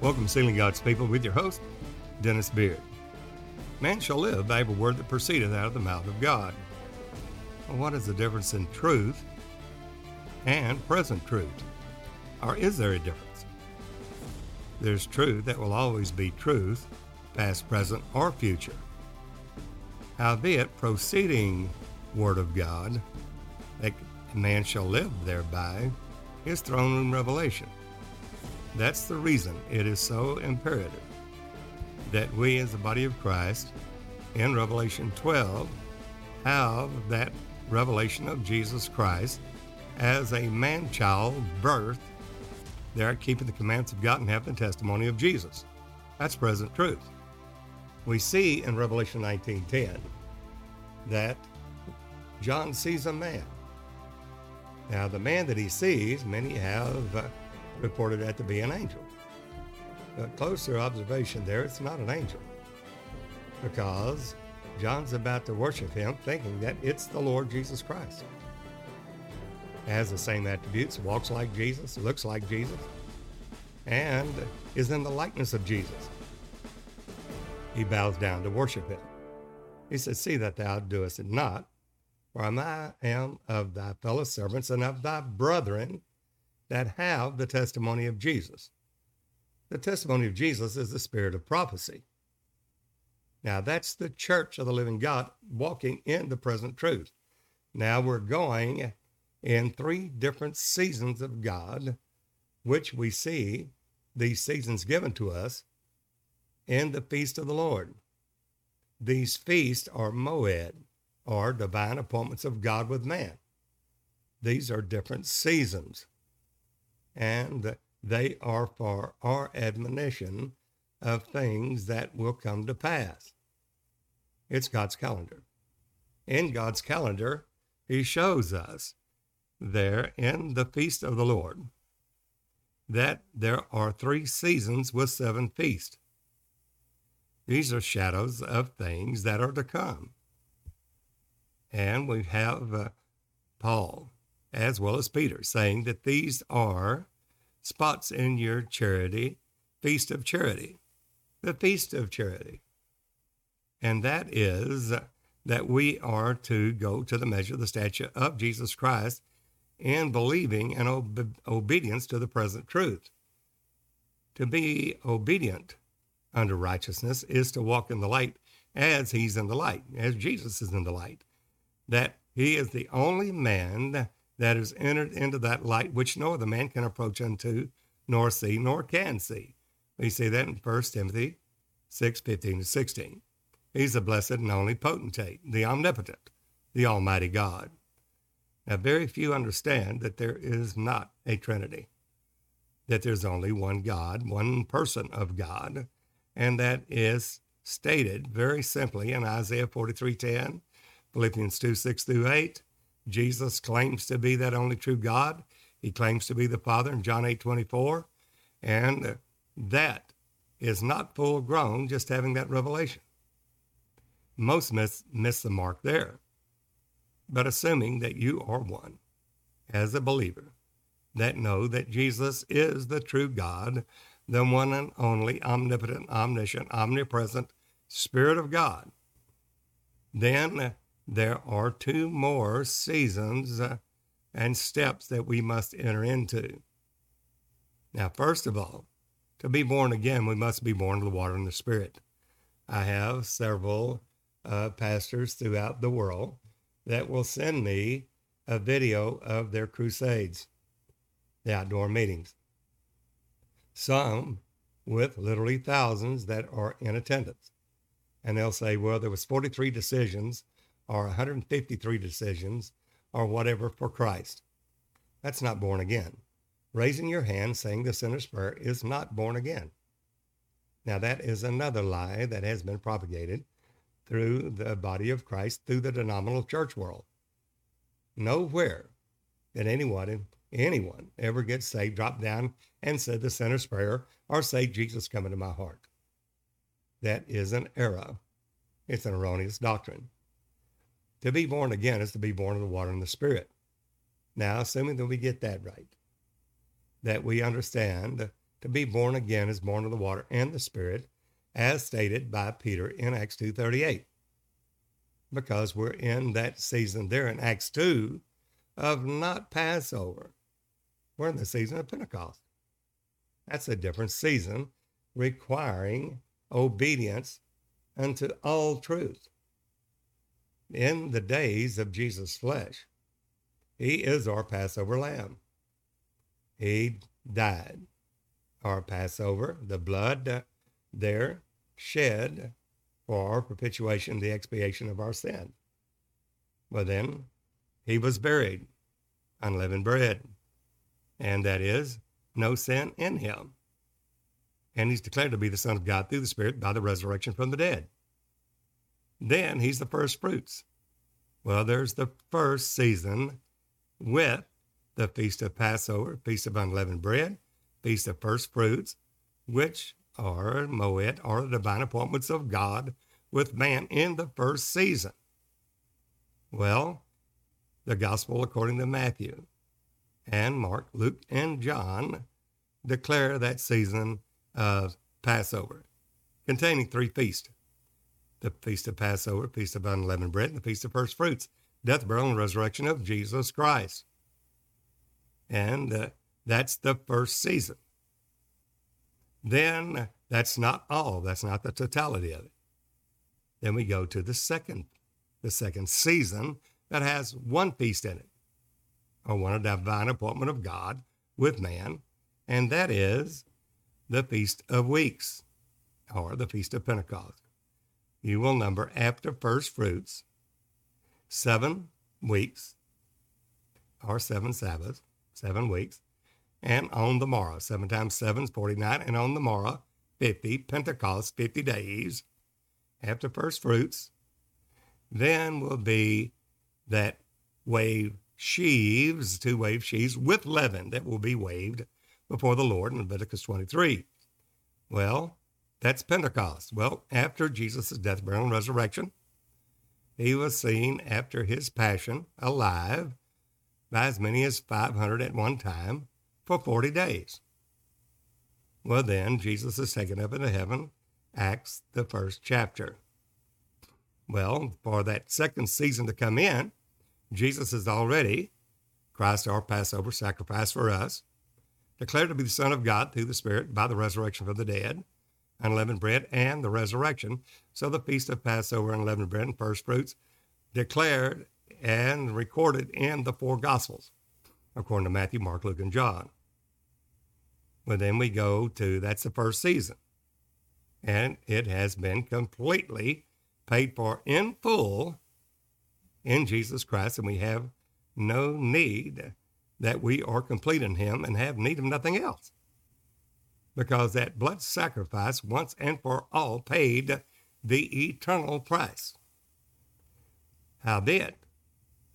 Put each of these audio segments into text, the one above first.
Welcome, to Sealing God's People, with your host, Dennis Beard. Man shall live by every word that proceedeth out of the mouth of God. Well, what is the difference in truth and present truth? Or is there a difference? There's truth that will always be truth, past, present, or future. Howbeit, proceeding word of God, that man shall live thereby, is throne room revelation. That's the reason it is so imperative that we, as the body of Christ, in Revelation 12, have that revelation of Jesus Christ as a man child birthed there keeping the commands of God and having the testimony of Jesus. That's present truth. We see in Revelation 19:10 that John sees a man. Now, the man that he sees, many have uh, reported that to be an angel. But closer observation there, it's not an angel. Because John's about to worship him, thinking that it's the Lord Jesus Christ. Has the same attributes, walks like Jesus, looks like Jesus, and is in the likeness of Jesus. He bows down to worship him. He says, See that thou doest it not, for I am of thy fellow servants and of thy brethren that have the testimony of Jesus. The testimony of Jesus is the spirit of prophecy. Now, that's the church of the living God walking in the present truth. Now, we're going in three different seasons of God, which we see these seasons given to us in the feast of the Lord. These feasts are moed, or divine appointments of God with man. These are different seasons and they are for our admonition of things that will come to pass. It's God's calendar. In God's calendar, He shows us there in the feast of the Lord that there are three seasons with seven feasts. These are shadows of things that are to come. And we have uh, Paul as well as Peter, saying that these are spots in your charity, feast of charity, the feast of charity. And that is that we are to go to the measure of the stature of Jesus Christ in believing and ob- obedience to the present truth. To be obedient under righteousness is to walk in the light as he's in the light, as Jesus is in the light. That he is the only man that is entered into that light which no other man can approach unto, nor see, nor can see. We see that in 1 Timothy 6 15 to 16. He's the blessed and only potentate, the omnipotent, the Almighty God. Now, very few understand that there is not a Trinity, that there's only one God, one person of God, and that is stated very simply in Isaiah 43:10, Philippians 2 6 through 8, Jesus claims to be that only true God. He claims to be the Father in John 8 24. And that is not full grown just having that revelation. Most miss, miss the mark there. But assuming that you are one as a believer that know that Jesus is the true God, the one and only omnipotent, omniscient, omnipresent Spirit of God, then there are two more seasons uh, and steps that we must enter into. Now, first of all, to be born again, we must be born of the water and the Spirit. I have several uh, pastors throughout the world that will send me a video of their crusades, the outdoor meetings. Some with literally thousands that are in attendance. And they'll say, well, there was 43 decisions or 153 decisions or whatever for Christ. That's not born again. Raising your hand saying the sinner's prayer is not born again. Now, that is another lie that has been propagated through the body of Christ, through the denominational church world. Nowhere did anyone, anyone ever get saved, drop down and said the sinner's prayer or say, Jesus, come into my heart. That is an error. It's an erroneous doctrine. To be born again is to be born of the water and the Spirit. Now, assuming that we get that right, that we understand to be born again is born of the water and the Spirit, as stated by Peter in Acts 2.38. Because we're in that season there in Acts 2 of not Passover. We're in the season of Pentecost. That's a different season requiring obedience unto all truth. In the days of Jesus' flesh, he is our Passover lamb. He died. Our Passover, the blood there shed for our propitiation, the expiation of our sin. Well, then he was buried, unleavened bread, and that is no sin in him. And he's declared to be the Son of God through the Spirit by the resurrection from the dead. Then he's the first fruits. Well, there's the first season with the Feast of Passover, Feast of Unleavened Bread, Feast of First Fruits, which are Moed, are the divine appointments of God with man in the first season. Well, the Gospel according to Matthew and Mark, Luke, and John declare that season of Passover, containing three feasts the Feast of Passover, the Feast of Unleavened Bread, and the Feast of First Fruits, death, burial, and resurrection of Jesus Christ. And uh, that's the first season. Then that's not all, that's not the totality of it. Then we go to the second, the second season that has one feast in it, or one divine appointment of God with man, and that is the Feast of Weeks, or the Feast of Pentecost. You will number after first fruits seven weeks, or seven Sabbaths, seven weeks, and on the morrow, seven times seven is 49, and on the morrow, 50, Pentecost, 50 days after first fruits. Then will be that wave sheaves, two wave sheaves with leaven that will be waved before the Lord in Leviticus 23. Well, that's Pentecost. Well, after Jesus' death, burial, and resurrection, he was seen after his passion alive by as many as 500 at one time for 40 days. Well, then, Jesus is taken up into heaven, Acts, the first chapter. Well, for that second season to come in, Jesus is already Christ, our Passover sacrifice for us, declared to be the Son of God through the Spirit by the resurrection from the dead, unleavened bread, and the resurrection. So the feast of Passover, unleavened bread, and first fruits declared and recorded in the four Gospels, according to Matthew, Mark, Luke, and John. Well, then we go to that's the first season. And it has been completely paid for in full in Jesus Christ, and we have no need that we are complete in Him and have need of nothing else. Because that blood sacrifice once and for all paid the eternal price. Howbeit,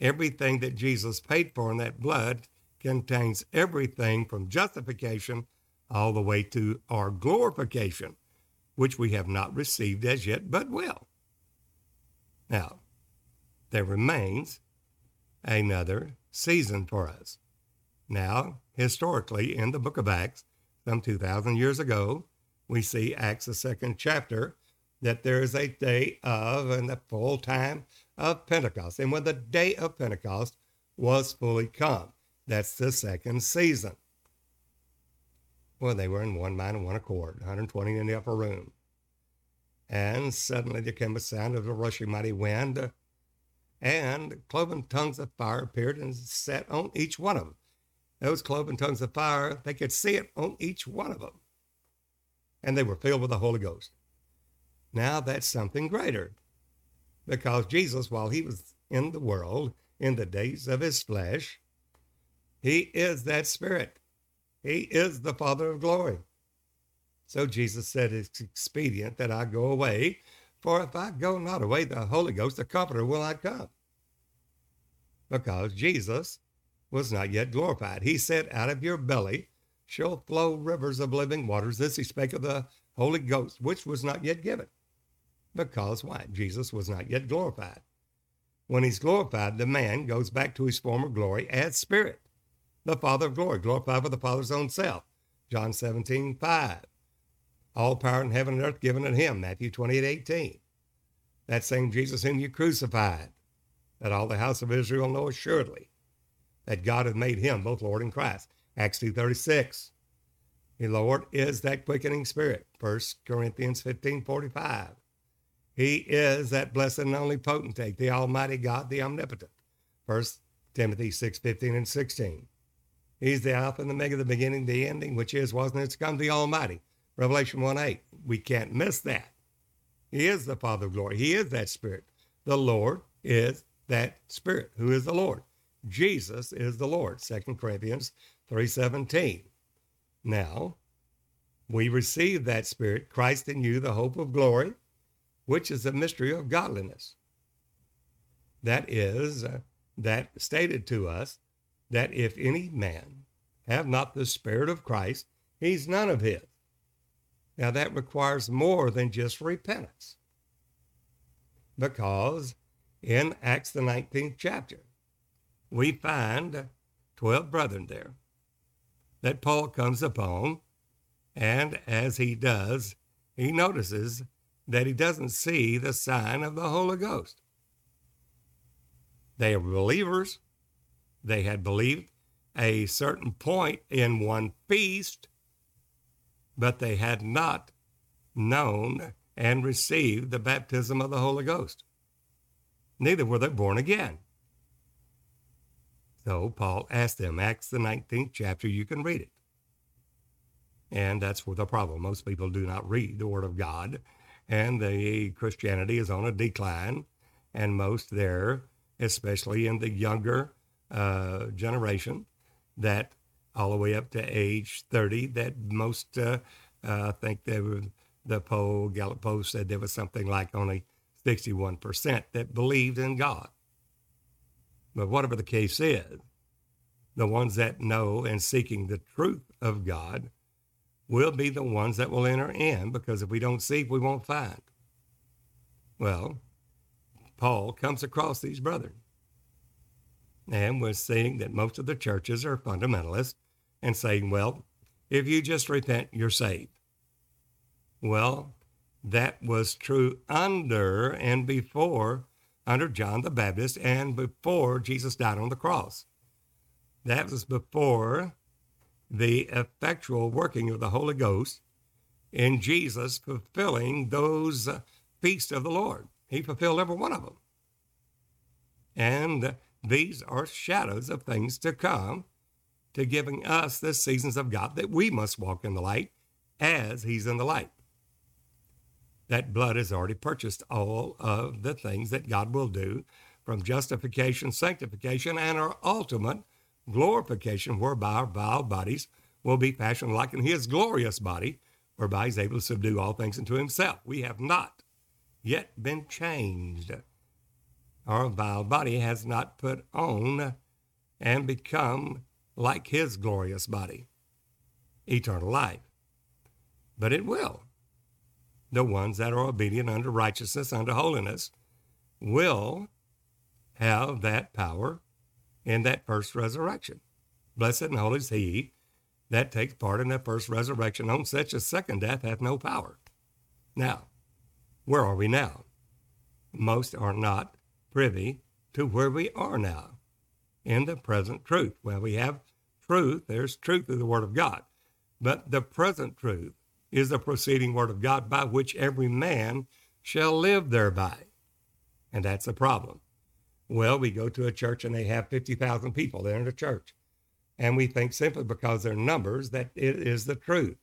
everything that Jesus paid for in that blood contains everything from justification all the way to our glorification, which we have not received as yet, but will. Now, there remains another season for us. Now, historically, in the book of Acts, some 2,000 years ago, we see Acts, the second chapter, that there is a day of and the full time of Pentecost. And when the day of Pentecost was fully come, that's the second season. Well, they were in one mind and one accord, 120 in the upper room. And suddenly there came a sound of a rushing mighty wind, and cloven tongues of fire appeared and sat on each one of them. Those cloven tongues of fire, they could see it on each one of them. And they were filled with the Holy Ghost. Now that's something greater. Because Jesus, while he was in the world, in the days of his flesh, he is that Spirit. He is the Father of glory. So Jesus said, It's expedient that I go away, for if I go not away, the Holy Ghost, the Comforter, will not come. Because Jesus was not yet glorified. He said, Out of your belly shall flow rivers of living waters. This he spake of the Holy Ghost, which was not yet given. Because why? Jesus was not yet glorified. When he's glorified, the man goes back to his former glory as spirit, the Father of glory, glorified with the Father's own self. John 17, 5. All power in heaven and earth given to him, Matthew 28, 18. That same Jesus whom you crucified, that all the house of Israel know assuredly that God hath made him both Lord and Christ, Acts 2.36. The Lord is that quickening spirit, 1 Corinthians 15.45. He is that blessed and only potentate, the Almighty God, the omnipotent, 1 Timothy 6.15 and 16. He's the Alpha and the Omega, the beginning, the ending, which is, was, and it's come, the Almighty. Revelation 1.8. We can't miss that. He is the Father of glory. He is that Spirit. The Lord is that Spirit. Who is the Lord? Jesus is the Lord. 2 Corinthians 3:17. Now, we receive that Spirit, Christ in you, the hope of glory, which is the mystery of godliness. That is, uh, that stated to us that if any man have not the Spirit of Christ, he's none of his. Now, that requires more than just repentance. Because in Acts, the 19th chapter, we find 12 brethren there that Paul comes upon. And as he does, he notices that he doesn't see the sign of the Holy Ghost. They are believers. They had believed a certain point in one feast, but they had not known and received the baptism of the Holy Ghost. Neither were they born again. So Paul asked them, Acts the 19th chapter, you can read it. And that's the problem. Most people do not read the Word of God, and the Christianity is on a decline. And most there, especially in the younger uh, generation, that all the way up to age 30, that most, uh, uh, I think they were, the poll, Gallup poll said there was something like only 61% that believed in God. But whatever the case is, the ones that know and seeking the truth of God will be the ones that will enter in because if we don't seek, we won't find. Well, Paul comes across these brethren and was seeing that most of the churches are fundamentalists and saying, well, if you just repent, you're saved. Well, that was true under and before under John the Baptist and before Jesus died on the cross. That was before the effectual working of the Holy Ghost in Jesus fulfilling those feasts of the Lord. He fulfilled every one of them. And these are shadows of things to come to giving us the seasons of God that we must walk in the light as He's in the light that blood has already purchased all of the things that God will do from justification, sanctification, and our ultimate glorification, whereby our vile bodies will be fashioned like in his glorious body, whereby he's able to subdue all things unto himself. We have not yet been changed. Our vile body has not put on and become like his glorious body, eternal life. But it will the ones that are obedient unto righteousness, unto holiness, will have that power in that first resurrection. Blessed and holy is he that takes part in that first resurrection. On such a second death hath no power. Now, where are we now? Most are not privy to where we are now in the present truth. Well, we have truth, there's truth through the Word of God, but the present truth is the proceeding word of God by which every man shall live thereby. And that's the problem. Well, we go to a church and they have 50,000 people there in the church. And we think simply because they're numbers that it is the truth.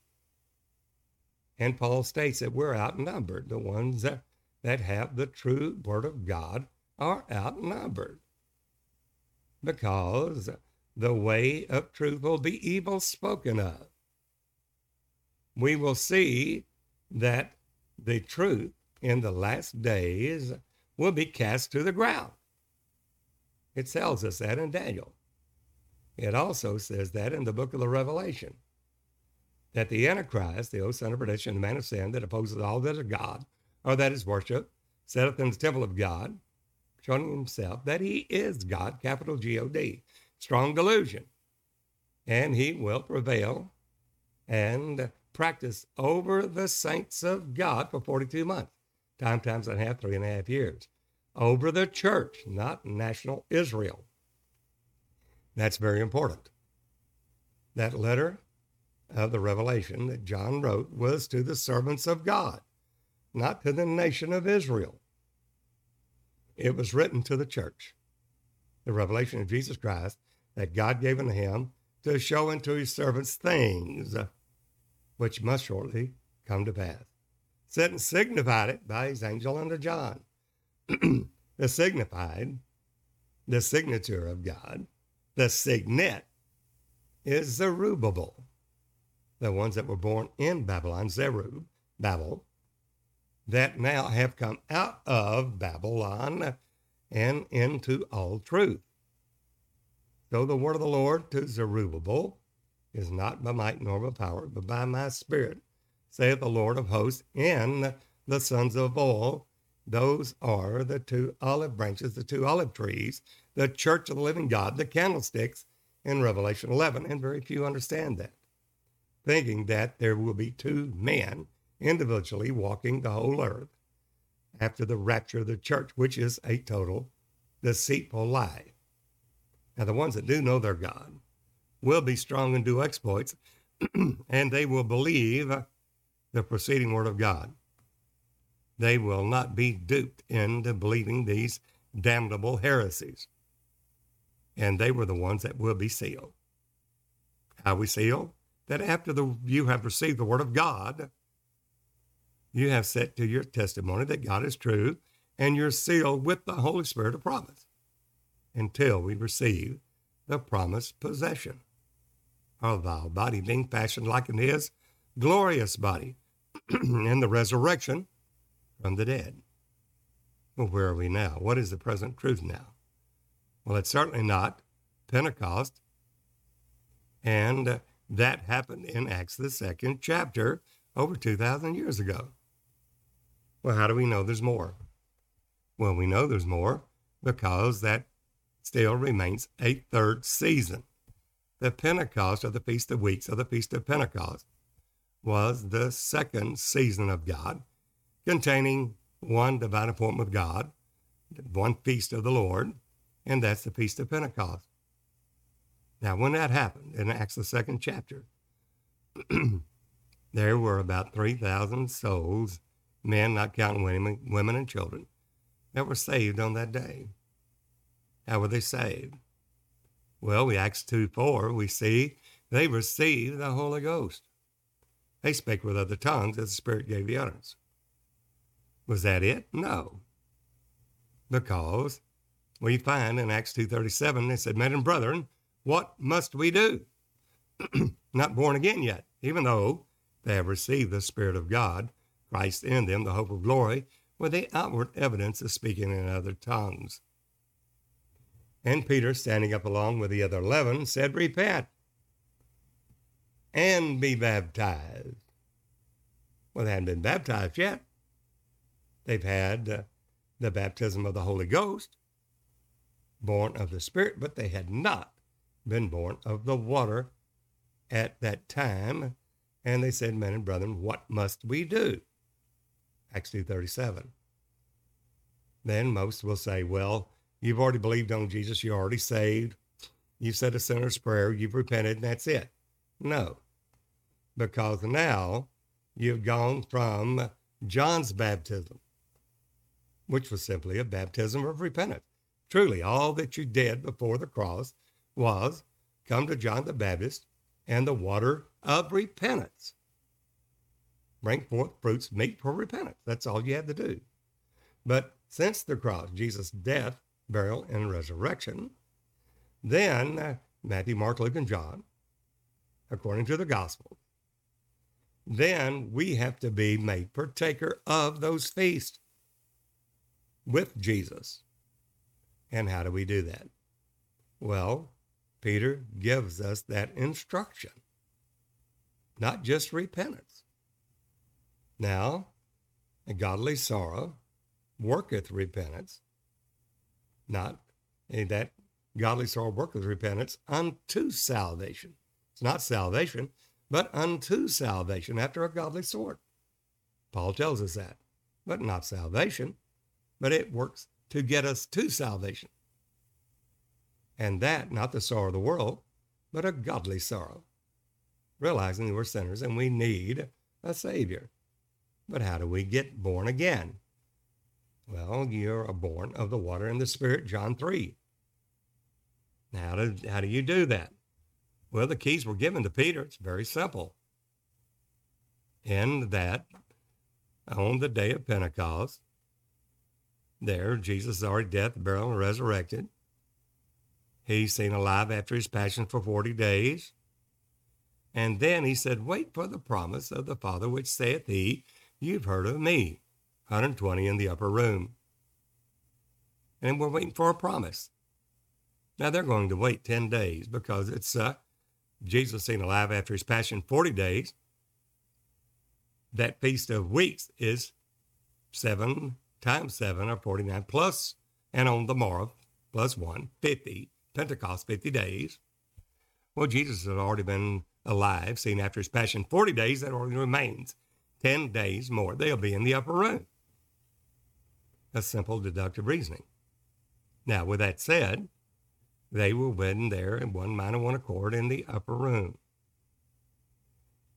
And Paul states that we're outnumbered. The ones that, that have the true word of God are outnumbered. Because the way of truth will be evil spoken of we will see that the truth in the last days will be cast to the ground. It tells us that in Daniel. It also says that in the book of the Revelation that the Antichrist, the old son of perdition, the man of sin that opposes all that is God or that is worship, setteth in the temple of God, showing himself that he is God, capital G O D, strong delusion. And he will prevail and practiced over the saints of God for 42 months, time times and a half, three and a half years, over the church, not national Israel. That's very important. That letter of the Revelation that John wrote was to the servants of God, not to the nation of Israel. It was written to the church. The revelation of Jesus Christ that God gave unto him to show unto his servants things which must shortly come to pass. Set and signified it by his angel unto John. the signified, the signature of God, the signet is Zerubbabel, the ones that were born in Babylon, Zerub, Babel, that now have come out of Babylon and into all truth. So the word of the Lord to Zerubbabel is not by might nor by power, but by my spirit, saith the Lord of hosts, in the sons of oil. Those are the two olive branches, the two olive trees, the church of the living God, the candlesticks in Revelation 11. And very few understand that, thinking that there will be two men individually walking the whole earth after the rapture of the church, which is a total deceitful lie. Now, the ones that do know their God will be strong and do exploits, and they will believe the preceding word of God. They will not be duped into believing these damnable heresies. And they were the ones that will be sealed. How we seal? That after the, you have received the word of God, you have set to your testimony that God is true, and you're sealed with the Holy Spirit of promise until we receive the promised possession of our body being fashioned like in his glorious body in the resurrection from the dead. Well, where are we now? What is the present truth now? Well, it's certainly not Pentecost. And that happened in Acts, the second chapter, over 2,000 years ago. Well, how do we know there's more? Well, we know there's more because that still remains a third season. The Pentecost, or the Feast of Weeks, or the Feast of Pentecost, was the second season of God, containing one divine appointment of God, one feast of the Lord, and that's the Feast of Pentecost. Now, when that happened in Acts, the second chapter, there were about 3,000 souls men, not counting women, women and children, that were saved on that day. How were they saved? Well, we Acts 2 4, we see they received the Holy Ghost. They spake with other tongues as the Spirit gave the utterance. Was that it? No. Because we find in Acts 2.37, they said, Men and brethren, what must we do? Not born again yet, even though they have received the Spirit of God Christ in them, the hope of glory, with the outward evidence of speaking in other tongues. And Peter, standing up along with the other eleven, said, Repent and be baptized. Well, they hadn't been baptized yet. They've had uh, the baptism of the Holy Ghost, born of the Spirit, but they had not been born of the water at that time. And they said, Men and brethren, what must we do? Acts 2.37. Then most will say, well, you've already believed on Jesus. You're already saved. You've said a sinner's prayer. You've repented, and that's it. No, because now you've gone from John's baptism, which was simply a baptism of repentance. Truly, all that you did before the cross was come to John the Baptist and the water of repentance bring forth fruits meet for repentance. That's all you had to do. But since the cross, Jesus' death, burial, and resurrection, then uh, Matthew, Mark, Luke, and John, according to the gospel, then we have to be made partaker of those feasts with Jesus. And how do we do that? Well, Peter gives us that instruction, not just repentance. Now, a godly sorrow worketh repentance, not that godly sorrow worketh repentance unto salvation. It's not salvation, but unto salvation after a godly sort. Paul tells us that, but not salvation, but it works to get us to salvation. And that, not the sorrow of the world, but a godly sorrow, realizing that we're sinners and we need a Savior. But how do we get born again? Well, you're born of the water and the Spirit, John 3. How do, how do you do that? Well, the keys were given to Peter. It's very simple. In that, on the day of Pentecost, there, Jesus is already dead, burial, and resurrected. He's seen alive after his passion for 40 days. And then he said, Wait for the promise of the Father, which saith he, You've heard of me. 120 in the upper room. And we're waiting for a promise. Now they're going to wait 10 days because it's uh, Jesus seen alive after his passion 40 days. That feast of weeks is seven times seven or 49 plus, and on the morrow, plus one, 50, Pentecost, 50 days. Well, Jesus had already been alive, seen after his passion 40 days, that only remains 10 days more. They'll be in the upper room. A simple deductive reasoning. Now, with that said, they were waiting there in one mind and one accord in the upper room.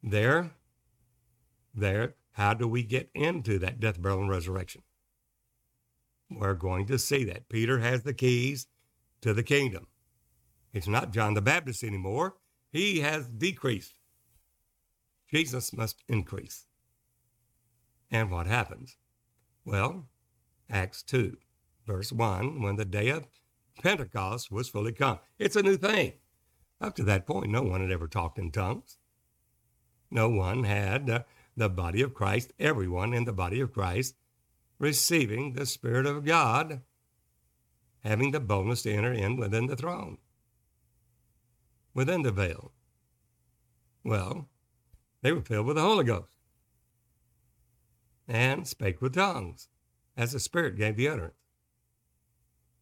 There, there, how do we get into that death, burial, and resurrection? We're going to see that. Peter has the keys to the kingdom. It's not John the Baptist anymore. He has decreased. Jesus must increase. And what happens? Well, Acts 2, verse 1, when the day of Pentecost was fully come. It's a new thing. Up to that point, no one had ever talked in tongues. No one had uh, the body of Christ, everyone in the body of Christ, receiving the Spirit of God, having the boldness to enter in within the throne, within the veil. Well, they were filled with the Holy Ghost and spake with tongues as the Spirit gave the utterance.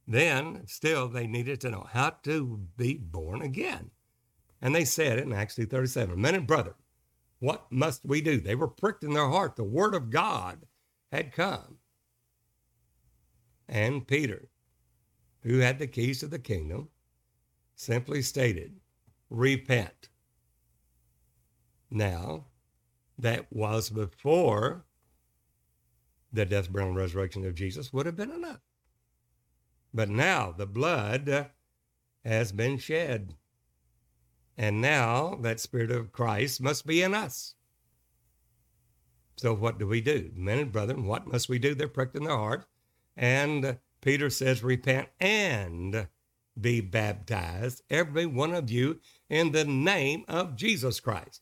Then, still, they needed to know how to be born again. And they said it in Acts 2.37, Men and brethren, what must we do? They were pricked in their heart. The word of God had come. And Peter, who had the keys to the kingdom, simply stated, Repent. Now, that was before the death, burial, and resurrection of Jesus would have been enough. But now the blood uh, has been shed. And now that Spirit of Christ must be in us. So what do we do? Men and brethren, what must we do? They're pricked in their heart. And Peter says, repent and be baptized, every one of you, in the name of Jesus Christ.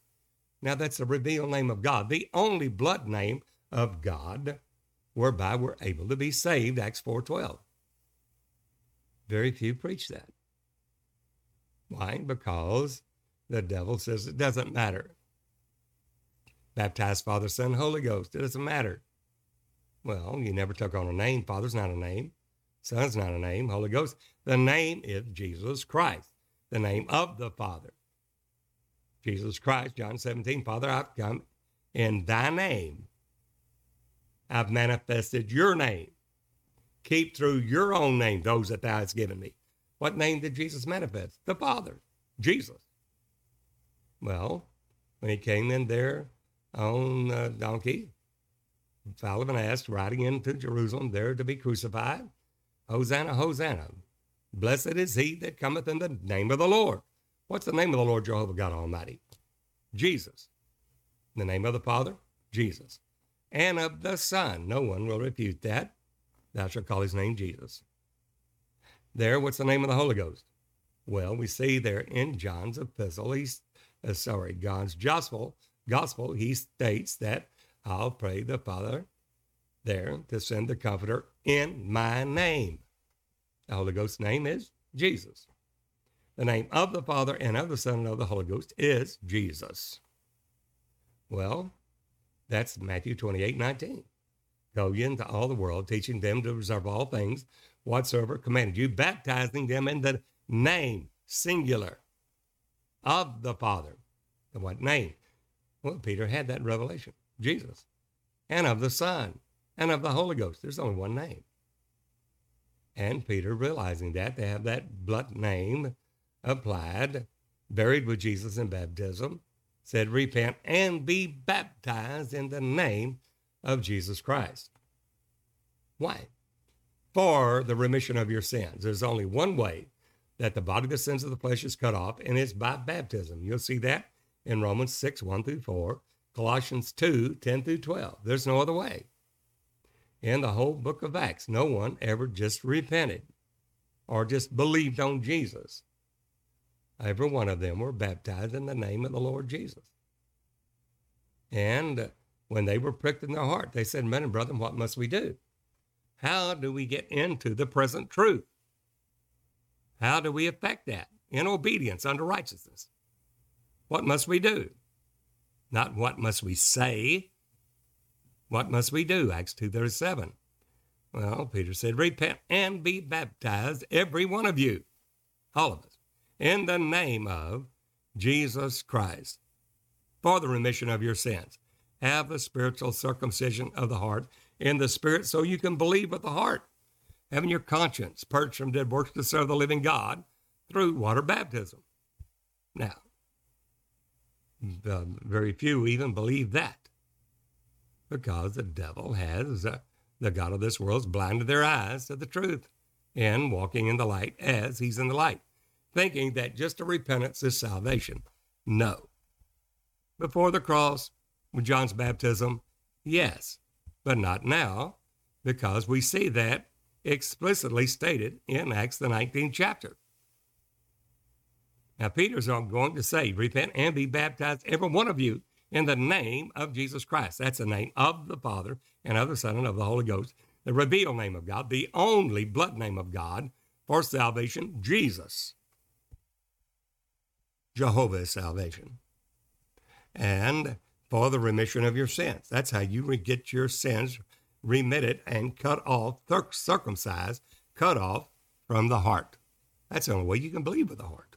Now that's the revealed name of God, the only blood name of God, whereby we're able to be saved, Acts 4.12. Very few preach that. Why? Because the devil says it doesn't matter. Baptized Father, Son, Holy Ghost, it doesn't matter. Well, you never took on a name. Father's not a name. Son's not a name. Holy Ghost. The name is Jesus Christ, the name of the Father. Jesus Christ, John 17, Father, I've come in thy name. I've manifested your name keep through your own name those that thou hast given me. What name did Jesus manifest? The Father, Jesus. Well, when he came in there on uh, a donkey, foal of an ass, riding into Jerusalem there to be crucified, Hosanna, Hosanna. Blessed is he that cometh in the name of the Lord. What's the name of the Lord Jehovah God Almighty? Jesus. The name of the Father? Jesus. And of the Son. No one will refute that. Thou shalt call his name Jesus. There, what's the name of the Holy Ghost? Well, we see there in John's epistle, he's uh, sorry, God's gospel, gospel, he states that I'll pray the Father there to send the Comforter in my name. The Holy Ghost's name is Jesus. The name of the Father and of the Son and of the Holy Ghost is Jesus. Well, that's Matthew 28 19. Go ye into all the world, teaching them to observe all things whatsoever commanded you, baptizing them in the name, singular, of the Father. And what name? Well, Peter had that revelation Jesus, and of the Son, and of the Holy Ghost. There's only one name. And Peter, realizing that, they have that blood name applied, buried with Jesus in baptism, said, Repent and be baptized in the name of Jesus Christ. Why? For the remission of your sins. There's only one way that the body, of the sins of the flesh is cut off, and it's by baptism. You'll see that in Romans 6, 1 through 4, Colossians 2, 10 through 12. There's no other way. In the whole book of Acts, no one ever just repented or just believed on Jesus. Every one of them were baptized in the name of the Lord Jesus. And when they were pricked in their heart, they said, Men and brethren, what must we do? How do we get into the present truth? How do we effect that? In obedience unto righteousness. What must we do? Not what must we say. What must we do? Acts 2.37. Well, Peter said, Repent and be baptized, every one of you, all of us, in the name of Jesus Christ, for the remission of your sins. Have the spiritual circumcision of the heart in the spirit so you can believe with the heart, having your conscience purged from dead works to serve the living God through water baptism. Now, very few even believe that because the devil has, uh, the God of this world, has blinded their eyes to the truth and walking in the light as he's in the light, thinking that just a repentance is salvation. No. Before the cross, with John's baptism, yes, but not now, because we see that explicitly stated in Acts, the 19th chapter. Now, Peter's going to say, Repent and be baptized, every one of you, in the name of Jesus Christ. That's the name of the Father and of the Son and of the Holy Ghost, the revealed name of God, the only blood name of God for salvation, Jesus. Jehovah's salvation. And for the remission of your sins. That's how you get your sins remitted and cut off, circumcised, cut off from the heart. That's the only way you can believe with the heart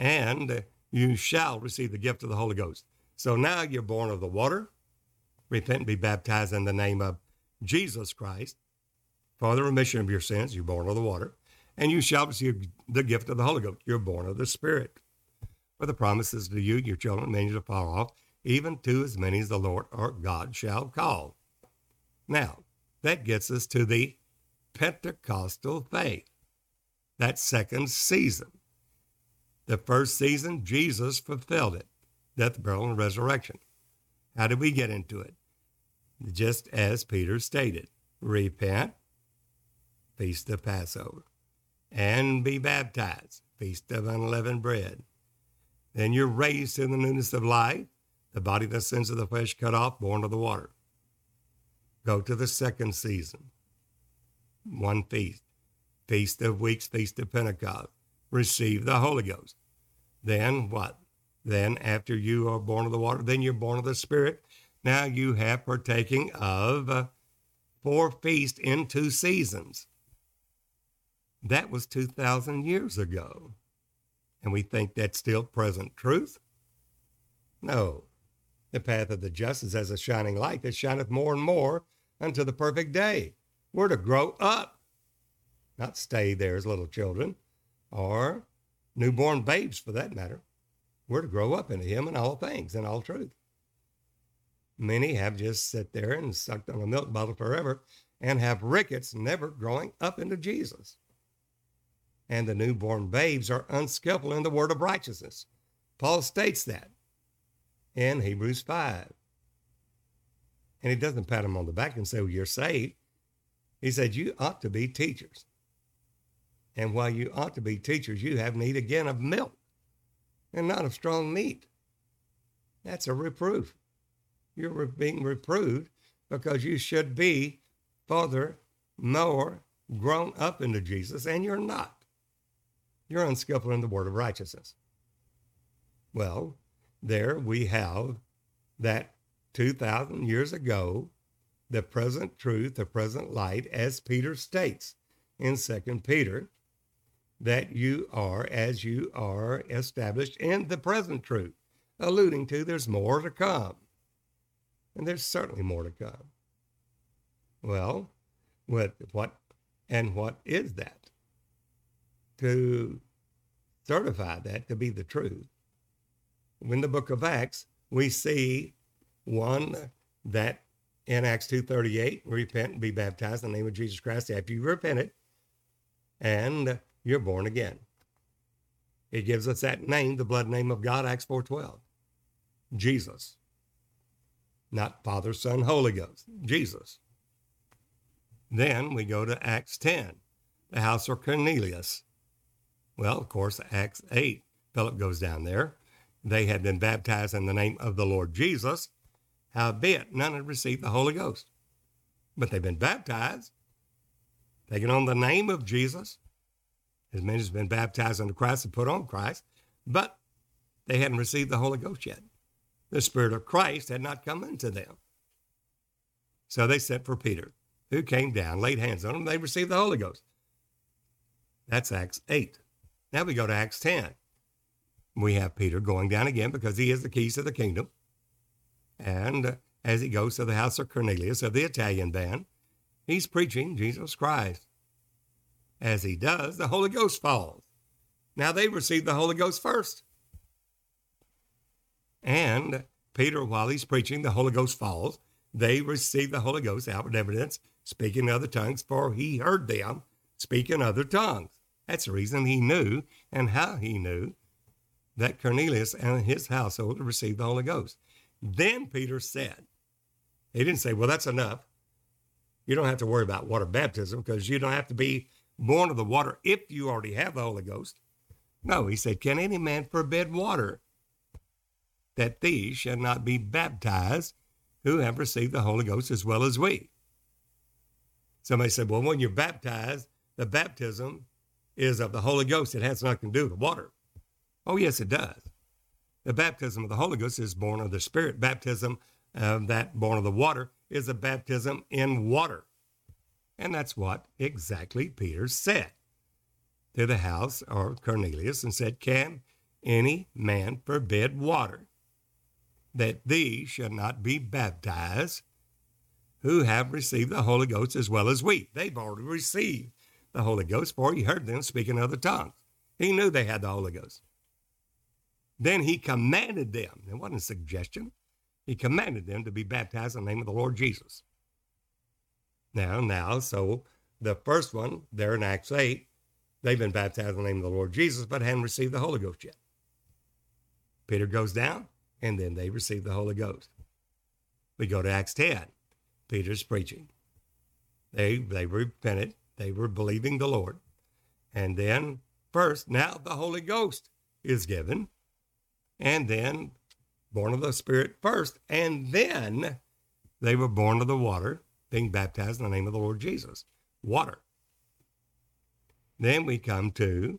and you shall receive the gift of the Holy Ghost. So now you're born of the water. Repent and be baptized in the name of Jesus Christ for the remission of your sins. You're born of the water. And you shall receive the gift of the Holy Ghost. You're born of the Spirit. For the promises to you, your children, many to follow off, even to as many as the Lord our God shall call. Now, that gets us to the Pentecostal faith, that second season. The first season, Jesus fulfilled it death, burial, and resurrection. How did we get into it? Just as Peter stated repent, feast of Passover, and be baptized, feast of unleavened bread. Then you're raised to the newness of life, the body the sins of the flesh cut off, born of the water. Go to the second season, one feast, feast of weeks, feast of Pentecost. Receive the Holy Ghost. Then what? Then, after you are born of the water, then you're born of the Spirit. Now you have partaking of four feasts in two seasons. That was 2,000 years ago. And we think that's still present truth? No. The path of the just is as a shining light that shineth more and more unto the perfect day. We're to grow up, not stay there as little children, or newborn babes for that matter. We're to grow up into Him in all things, in all truth. Many have just sat there and sucked on a milk bottle forever and have rickets, never growing up into Jesus. And the newborn babes are unskillful in the word of righteousness. Paul states that in Hebrews 5. And he doesn't pat them on the back and say, well, You're saved. He said, You ought to be teachers. And while you ought to be teachers, you have need again of milk and not of strong meat. That's a reproof. You're being reproved because you should be further, more grown up into Jesus, and you're not. You're unskillful in the word of righteousness. Well, there we have that 2,000 years ago, the present truth, the present light, as Peter states in 2 Peter that you are as you are established in the present truth. alluding to there's more to come. And there's certainly more to come. Well, what, what and what is that? To certify that to be the truth. In the book of Acts, we see one that in Acts 2.38, repent and be baptized in the name of Jesus Christ after you've repented and you're born again. It gives us that name, the blood name of God, Acts 4.12. Jesus. Not Father, Son, Holy Ghost. Jesus. Then we go to Acts 10, the house of Cornelius. Well, of course, Acts 8, Philip goes down there. They had been baptized in the name of the Lord Jesus. Howbeit, none had received the Holy Ghost. But they've been baptized, taking on the name of Jesus. As many as have been baptized into Christ and put on Christ, but they hadn't received the Holy Ghost yet. The Spirit of Christ had not come into them. So they sent for Peter who came down, laid hands on them, they received the Holy Ghost. That's Acts 8. Now we go to Acts 10. We have Peter going down again because he has the keys to the kingdom. And as he goes to the house of Cornelius of the Italian band, he's preaching Jesus Christ. As he does, the Holy Ghost falls. Now they receive the Holy Ghost first. And Peter, while he's preaching, the Holy Ghost falls. They receive the Holy Ghost, outward evidence, speaking other tongues, for he heard them speaking other tongues. That's the reason he knew and how he knew that Cornelius and his household received the Holy Ghost. Then Peter said, he didn't say, well, that's enough. You don't have to worry about water baptism because you don't have to be born of the water if you already have the Holy Ghost. No, he said, can any man forbid water that these shall not be baptized who have received the Holy Ghost as well as we? Somebody said, well, when you're baptized, the baptism is of the Holy Ghost. It has nothing to do with water. Oh, yes, it does. The baptism of the Holy Ghost is born of the Spirit. Baptism of that born of the water is a baptism in water. And that's what exactly Peter said to the house of Cornelius and said, Can any man forbid water that these should not be baptized who have received the Holy Ghost as well as we. They've already received the Holy Ghost, for he heard them speaking other tongues. He knew they had the Holy Ghost. Then he commanded them, it wasn't a suggestion, he commanded them to be baptized in the name of the Lord Jesus. Now, now, so the first one there in Acts 8, they've been baptized in the name of the Lord Jesus, but hadn't received the Holy Ghost yet. Peter goes down, and then they receive the Holy Ghost. We go to Acts 10. Peter's preaching. They they repented. They were believing the Lord. And then first, now the Holy Ghost is given. And then born of the Spirit first. And then they were born of the water, being baptized in the name of the Lord Jesus. Water. Then we come to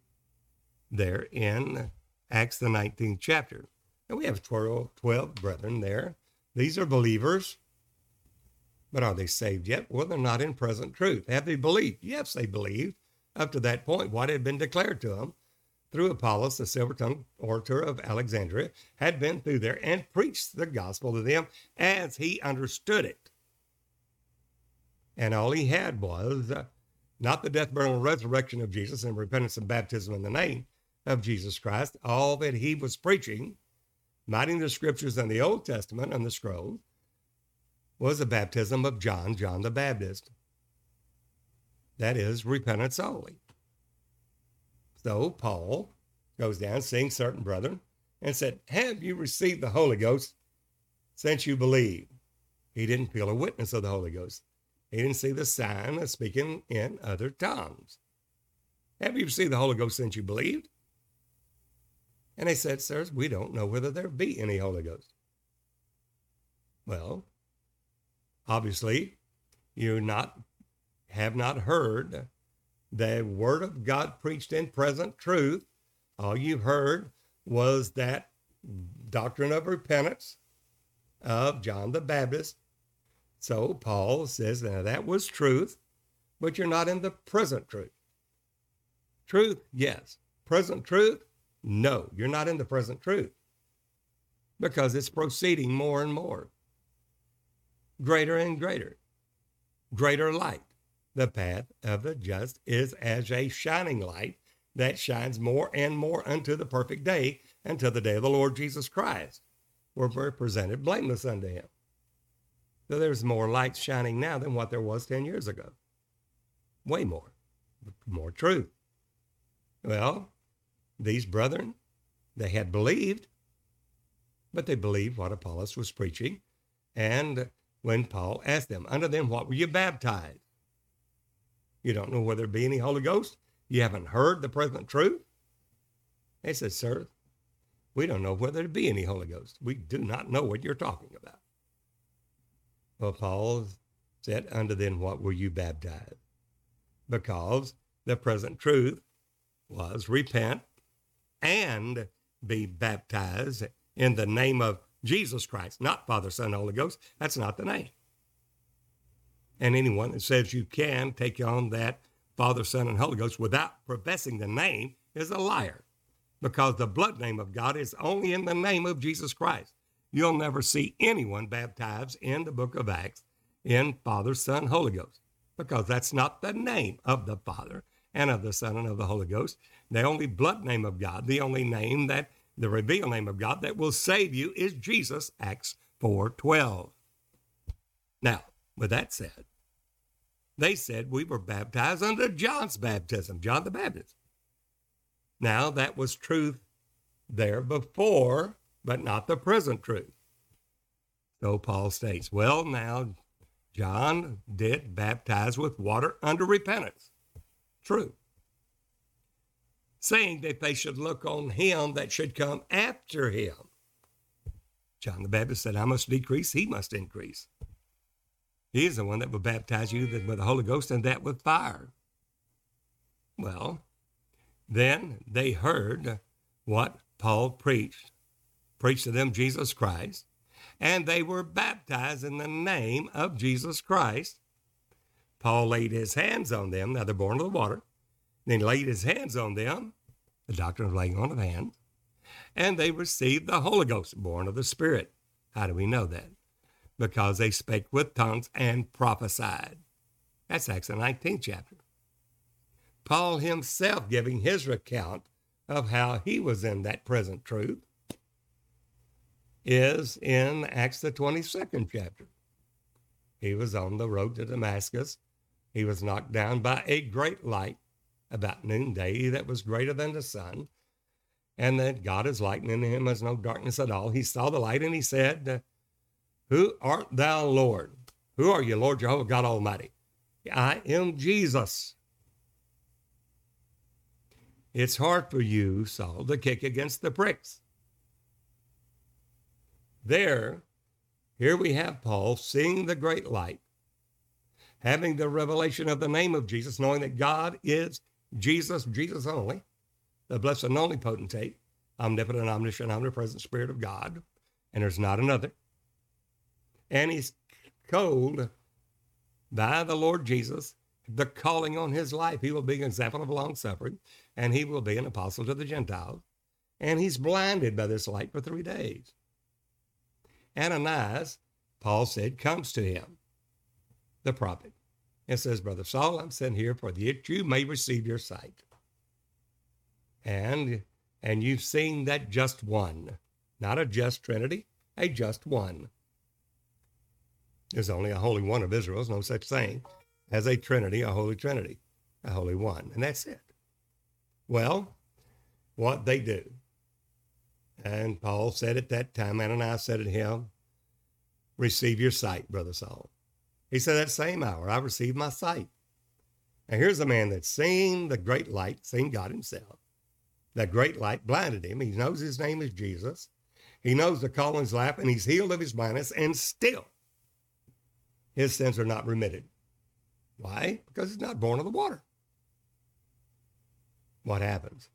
there in Acts the 19th chapter. And we have 12, 12 brethren there. These are believers but are they saved yet? Well, they're not in present truth. Have they believed? Yes, they believed up to that point what had been declared to them through Apollos, the silver tongued orator of Alexandria, had been through there and preached the gospel to them as he understood it. And all he had was uh, not the death, burial, and resurrection of Jesus and repentance and baptism in the name of Jesus Christ. All that he was preaching, mighty the scriptures in the Old Testament and the scrolls, was the baptism of John, John the Baptist. That is repentance only. So Paul goes down, seeing certain brethren, and said, Have you received the Holy Ghost since you believe? He didn't feel a witness of the Holy Ghost. He didn't see the sign of speaking in other tongues. Have you received the Holy Ghost since you believed? And they said, Sirs, we don't know whether there be any Holy Ghost. Well, Obviously, you not have not heard the word of God preached in present truth. All you've heard was that doctrine of repentance of John the Baptist. So Paul says now that was truth, but you're not in the present truth. Truth, yes. Present truth, no, you're not in the present truth. because it's proceeding more and more, greater and greater, greater light. The path of the just is as a shining light that shines more and more unto the perfect day, until the day of the Lord Jesus Christ, where we're presented blameless unto him. So there's more light shining now than what there was 10 years ago. Way more. More truth. Well, these brethren, they had believed, but they believed what Apollos was preaching. And when Paul asked them, Unto them, what were you baptized? You don't know whether there be any Holy Ghost? You haven't heard the present truth? They said, Sir, we don't know whether there be any Holy Ghost. We do not know what you're talking about. Well, Paul said, Unto them, what were you baptized? Because the present truth was repent and be baptized in the name of Jesus Christ, not Father, Son, Holy Ghost. That's not the name. And anyone that says you can take on that Father, Son, and Holy Ghost without professing the name is a liar because the blood name of God is only in the name of Jesus Christ. You'll never see anyone baptized in the book of Acts in Father, Son, Holy Ghost because that's not the name of the Father and of the Son and of the Holy Ghost. The only blood name of God, the only name that the revealed name of God that will save you is Jesus, Acts 4:12. Now, with that said, they said we were baptized under John's baptism, John the Baptist. Now, that was truth there before, but not the present truth. So Paul states, well, now John did baptize with water under repentance. True. Saying that they should look on him that should come after him. John the Baptist said, I must decrease, he must increase. He is the one that will baptize you with the Holy Ghost and that with fire. Well, then they heard what Paul preached, preached to them Jesus Christ, and they were baptized in the name of Jesus Christ. Paul laid his hands on them. Now they're born of the water. Then laid his hands on them, the doctrine of laying on of hands, and they received the Holy Ghost, born of the Spirit. How do we know that? because they spake with tongues and prophesied. That's Acts the 19th chapter. Paul himself giving his account of how he was in that present truth is in Acts the 22nd chapter. He was on the road to Damascus. He was knocked down by a great light about noonday that was greater than the sun, and that God is lightening him as no darkness at all. He saw the light and he said, who art thou, Lord? Who are you, Lord Jehovah God Almighty? I am Jesus. It's hard for you, Saul, to kick against the pricks. There, here we have Paul seeing the great light, having the revelation of the name of Jesus, knowing that God is Jesus, Jesus only, the blessed and only potentate, omnipotent, omniscient, omnipresent Spirit of God, and there's not another and he's told by the Lord Jesus the calling on his life. He will be an example of long suffering, and he will be an apostle to the Gentiles. And he's blinded by this light for three days. Ananias, Paul said, comes to him, the prophet, and says, Brother Saul, I'm sent here for that you may receive your sight. And and you've seen that just one, not a just trinity, a just one. There's only a Holy One of Israel. There's no such thing as a Trinity, a Holy Trinity, a Holy One. And that's it. Well, what they do. And Paul said at that time, Ananias said to him, Receive your sight, Brother Saul. He said, That same hour, I received my sight. And here's a man that's seen the great light, seen God himself. That great light blinded him. He knows his name is Jesus. He knows the calling's life, and he's healed of his blindness, and still his sins are not remitted. Why? Because he's not born of the water. What happens?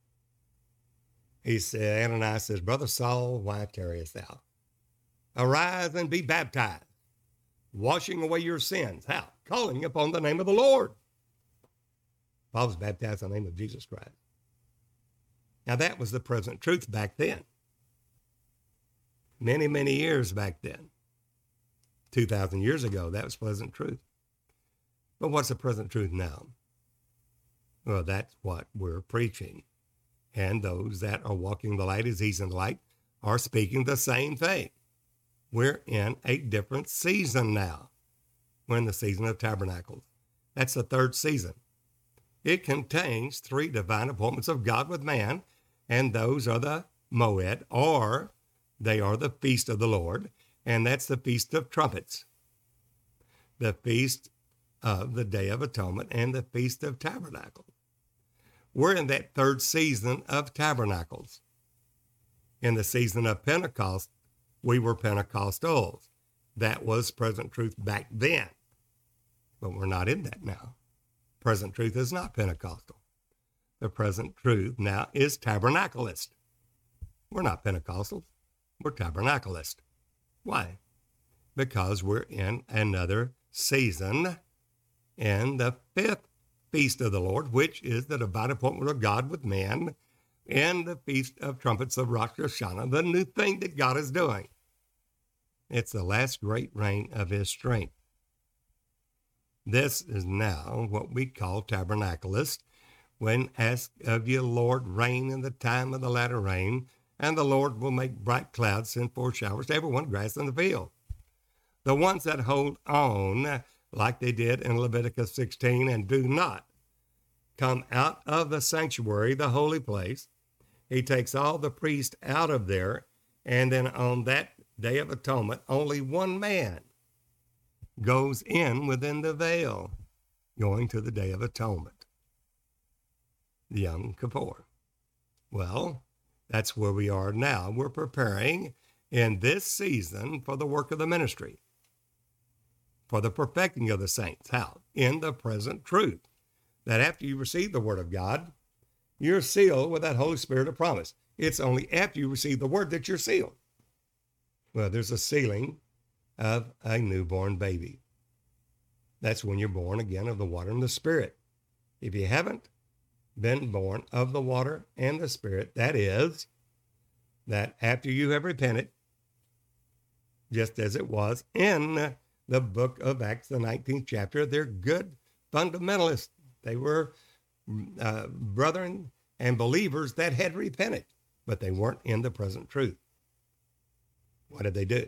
He said, Ananias says, Brother Saul, why tarriest thou? Arise and be baptized, washing away your sins. How? Calling upon the name of the Lord. Paul was baptized in the name of Jesus Christ. Now that was the present truth back then. many, many years back then. 2,000 years ago, that was present truth. But what's the present truth now? Well, that's what we're preaching. And those that are walking the light as he's in the light are speaking the same thing. We're in a different season now. We're in the season of tabernacles. That's the third season. It contains three divine appointments of God with man, and those are the Moed, or they are the feast of the Lord, and that's the Feast of Trumpets, the Feast of the Day of Atonement, and the Feast of Tabernacles. We're in that third season of Tabernacles. In the season of Pentecost, we were Pentecostals. That was present truth back then. But we're not in that now. Present truth is not Pentecostal. The present truth now is tabernacleist. We're not Pentecostals. We're tabernacleist. Why? Because we're in another season in the fifth feast of the Lord, which is the divine appointment of God with man, and the feast of trumpets of Rosh Hashanah, the new thing that God is doing. It's the last great reign of his strength. This is now what we call tabernacleist. When asked of you, Lord, rain in the time of the latter rain, and the Lord will make bright clouds send forth showers to everyone grass in the field. The ones that hold on, like they did in Leviticus 16, and do not come out of the sanctuary, the holy place, he takes all the priests out of there, and then on that Day of Atonement, only one man goes in within the veil, going to the Day of Atonement, the Yom Kippur. Well, that's where we are now. We're preparing in this season for the work of the ministry, for the perfecting of the saints. How? In the present truth. That after you receive the Word of God, you're sealed with that Holy Spirit of promise. It's only after you receive the Word that you're sealed. Well, there's a sealing of a newborn baby. That's when you're born again of the water and the Spirit. If you haven't been born of the water and the Spirit, that is, that after you have repented, just as it was in the book of Acts, the 19th chapter, they're good fundamentalists. They were uh, brethren and believers that had repented, but they weren't in the present truth. What did they do?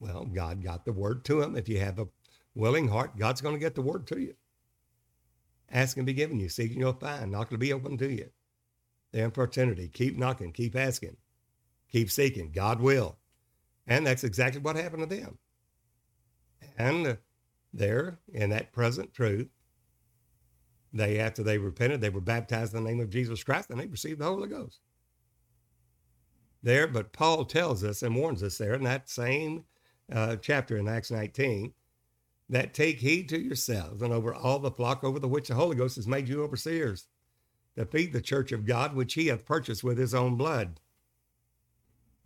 Well, God got the word to them. If you have a willing heart, God's going to get the word to you. Ask and be given you. Seek and you'll find. Knock to be open to you. The opportunity. Keep knocking. Keep asking. Keep seeking. God will. And that's exactly what happened to them. And there, in that present truth, they, after they repented, they were baptized in the name of Jesus Christ and they received the Holy Ghost there, but Paul tells us and warns us there in that same uh, chapter in Acts 19 that take heed to yourselves and over all the flock over the which the Holy Ghost has made you overseers to feed the church of God which he hath purchased with his own blood.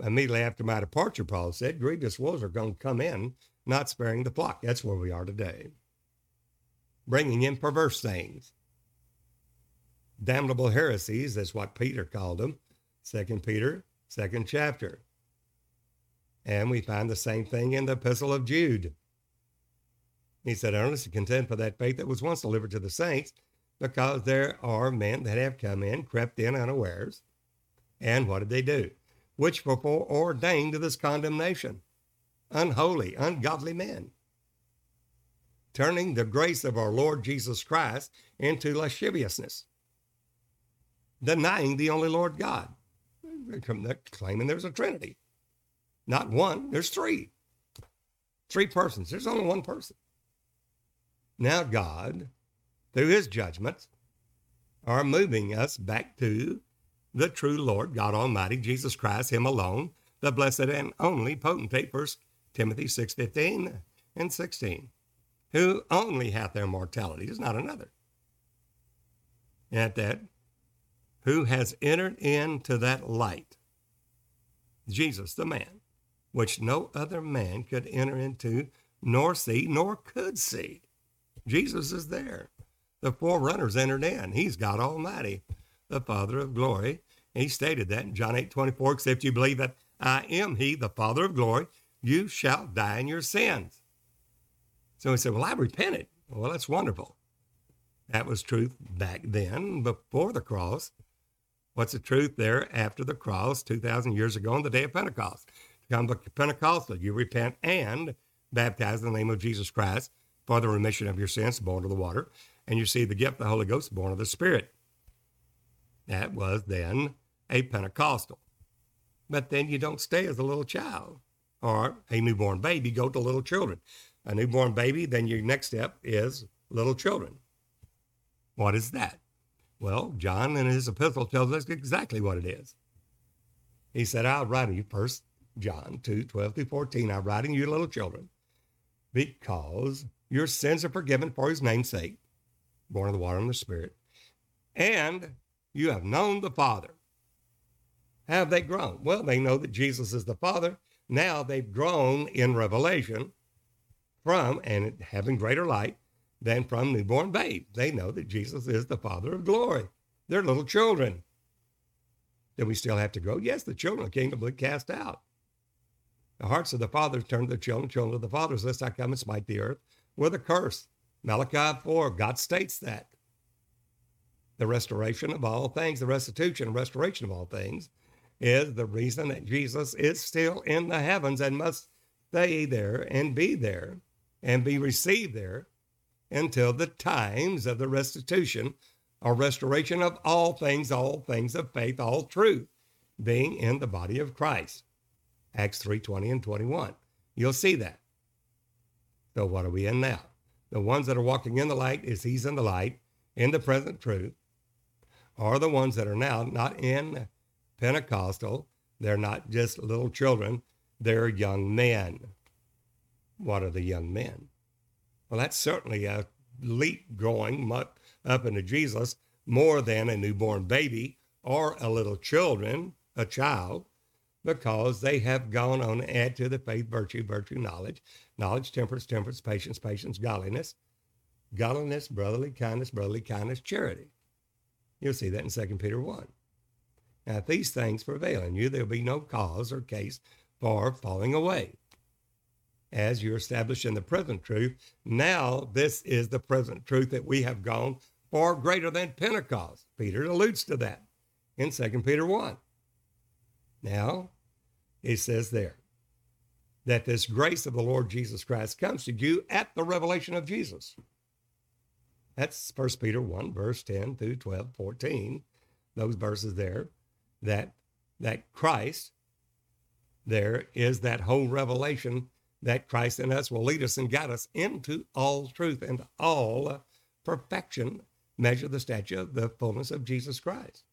Immediately after my departure, Paul said, grievous wolves are going to come in, not sparing the flock. That's where we are today. Bringing in perverse things. Damnable heresies, that's what Peter called them. Second Peter second chapter. And we find the same thing in the Epistle of Jude. He said, earnestly contend for that faith that was once delivered to the saints, because there are men that have come in, crept in unawares. And what did they do? Which were foreordained to this condemnation. Unholy, ungodly men. Turning the grace of our Lord Jesus Christ into lasciviousness. Denying the only Lord God claiming there's a Trinity. Not one, there's three. Three persons. There's only one person. Now, God, through his judgments, are moving us back to the true Lord, God Almighty, Jesus Christ, him alone, the blessed and only potentate, First Timothy 6.15 and 16, who only hath immortality, is not another. At that who has entered into that light, Jesus, the man, which no other man could enter into, nor see, nor could see. Jesus is there. The forerunners entered in. He's God Almighty, the Father of glory. He stated that in John 8 24, except you believe that I am he, the Father of glory. You shall die in your sins. So he said, Well, I repented. Well, that's wonderful. That was truth back then, before the cross. What's the truth there after the cross, 2,000 years ago on the day of Pentecost? To come to Pentecostal, you repent and baptize in the name of Jesus Christ for the remission of your sins, born of the water, and you see the gift of the Holy Ghost, born of the Spirit. That was then a Pentecostal. But then you don't stay as a little child or a newborn baby, go to little children. A newborn baby, then your next step is little children. What is that? Well, John in his epistle tells us exactly what it is. He said, I'll write you, first John 2, 12 through 14, I'm writing you little children, because your sins are forgiven for his name's sake, born of the water and the Spirit, and you have known the Father. Have they grown? Well, they know that Jesus is the Father. Now they've grown in revelation from and having greater light than from newborn babes. They know that Jesus is the Father of glory. They're little children. Do we still have to grow? Yes, the children of the kingdom will be cast out. The hearts of the fathers turn to the children, children of the fathers, lest I come and smite the earth with a curse. Malachi 4, God states that. The restoration of all things, the restitution restoration of all things, is the reason that Jesus is still in the heavens and must stay there and be there and be received there until the times of the restitution or restoration of all things, all things of faith, all truth, being in the body of Christ. Acts 3 20 and 21. You'll see that. So, what are we in now? The ones that are walking in the light is He's in the light, in the present truth, are the ones that are now not in Pentecostal. They're not just little children, they're young men. What are the young men? Well, that's certainly a leap growing up into Jesus more than a newborn baby or a little children, a child, because they have gone on to add to the faith virtue, virtue, knowledge, knowledge, temperance, temperance, patience, patience, godliness, godliness, brotherly kindness, brotherly kindness, charity. You'll see that in 2 Peter 1. Now, if these things prevail in you, there'll be no cause or case for falling away. As you're established in the present truth, now this is the present truth that we have gone far greater than Pentecost. Peter alludes to that in 2 Peter 1. Now, he says there that this grace of the Lord Jesus Christ comes to you at the revelation of Jesus. That's 1 Peter 1, verse 10 through 12, 14, those verses there that that Christ there is that whole revelation that Christ in us will lead us and guide us into all truth and all perfection, measure the stature of the fullness of Jesus Christ.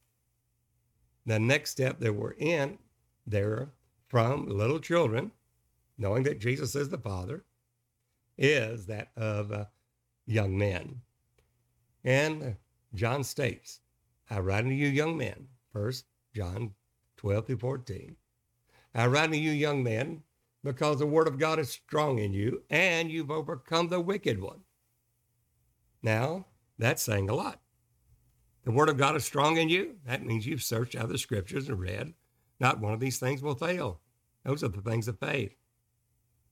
The next step that we're in there from little children, knowing that Jesus is the Father, is that of uh, young men. And John states, I write unto you, young men, first John 12 through 14. I write to you, young men, because the word of God is strong in you and you've overcome the wicked one. Now, that's saying a lot. The word of God is strong in you. That means you've searched out the scriptures and read. Not one of these things will fail. Those are the things of faith.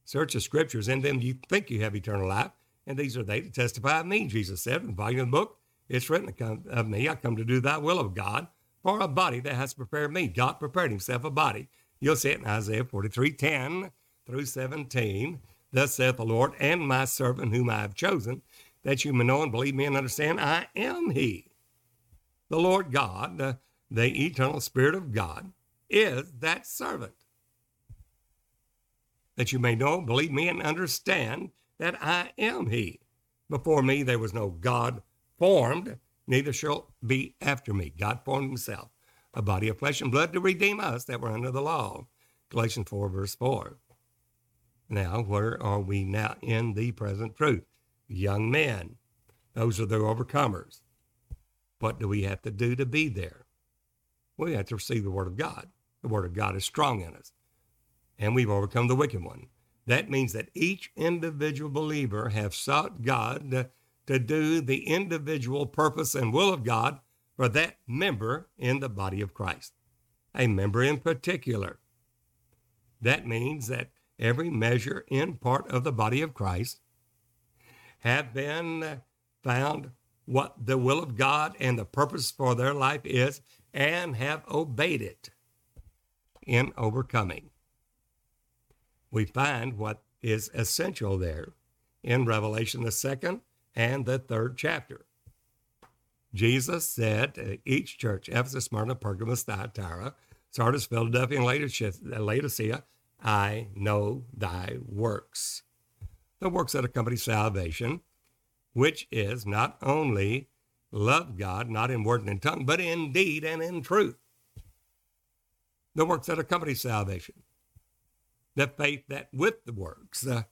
Search the scriptures, in them you think you have eternal life, and these are they that testify of me, Jesus said in the volume of the book. It's written of me, I come to do thy will of God for a body that has prepared me. God prepared himself a body. You'll see it in Isaiah 43 10 through 17. Thus saith the Lord, and my servant whom I have chosen, that you may know and believe me and understand I am he. The Lord God, the, the eternal Spirit of God, is that servant. That you may know, believe me, and understand that I am he. Before me there was no God formed, neither shall be after me. God formed himself a body of flesh and blood to redeem us that were under the law. Galatians 4, verse 4. Now, where are we now in the present truth? Young men, those are the overcomers. What do we have to do to be there? We have to receive the Word of God. The Word of God is strong in us, and we've overcome the wicked one. That means that each individual believer have sought God to do the individual purpose and will of God for that member in the body of Christ, a member in particular. That means that every measure in part of the body of Christ have been found what the will of God and the purpose for their life is and have obeyed it in overcoming. We find what is essential there in Revelation, the second and the third chapter. Jesus said to each church, Ephesus, Smyrna, Pergamos, Thyatira, Sardis, Philadelphia, and Laodicea, I know thy works. The works that accompany salvation, which is not only love God, not in word and in tongue, but in deed and in truth. The works that accompany salvation. The faith that with the works, uh,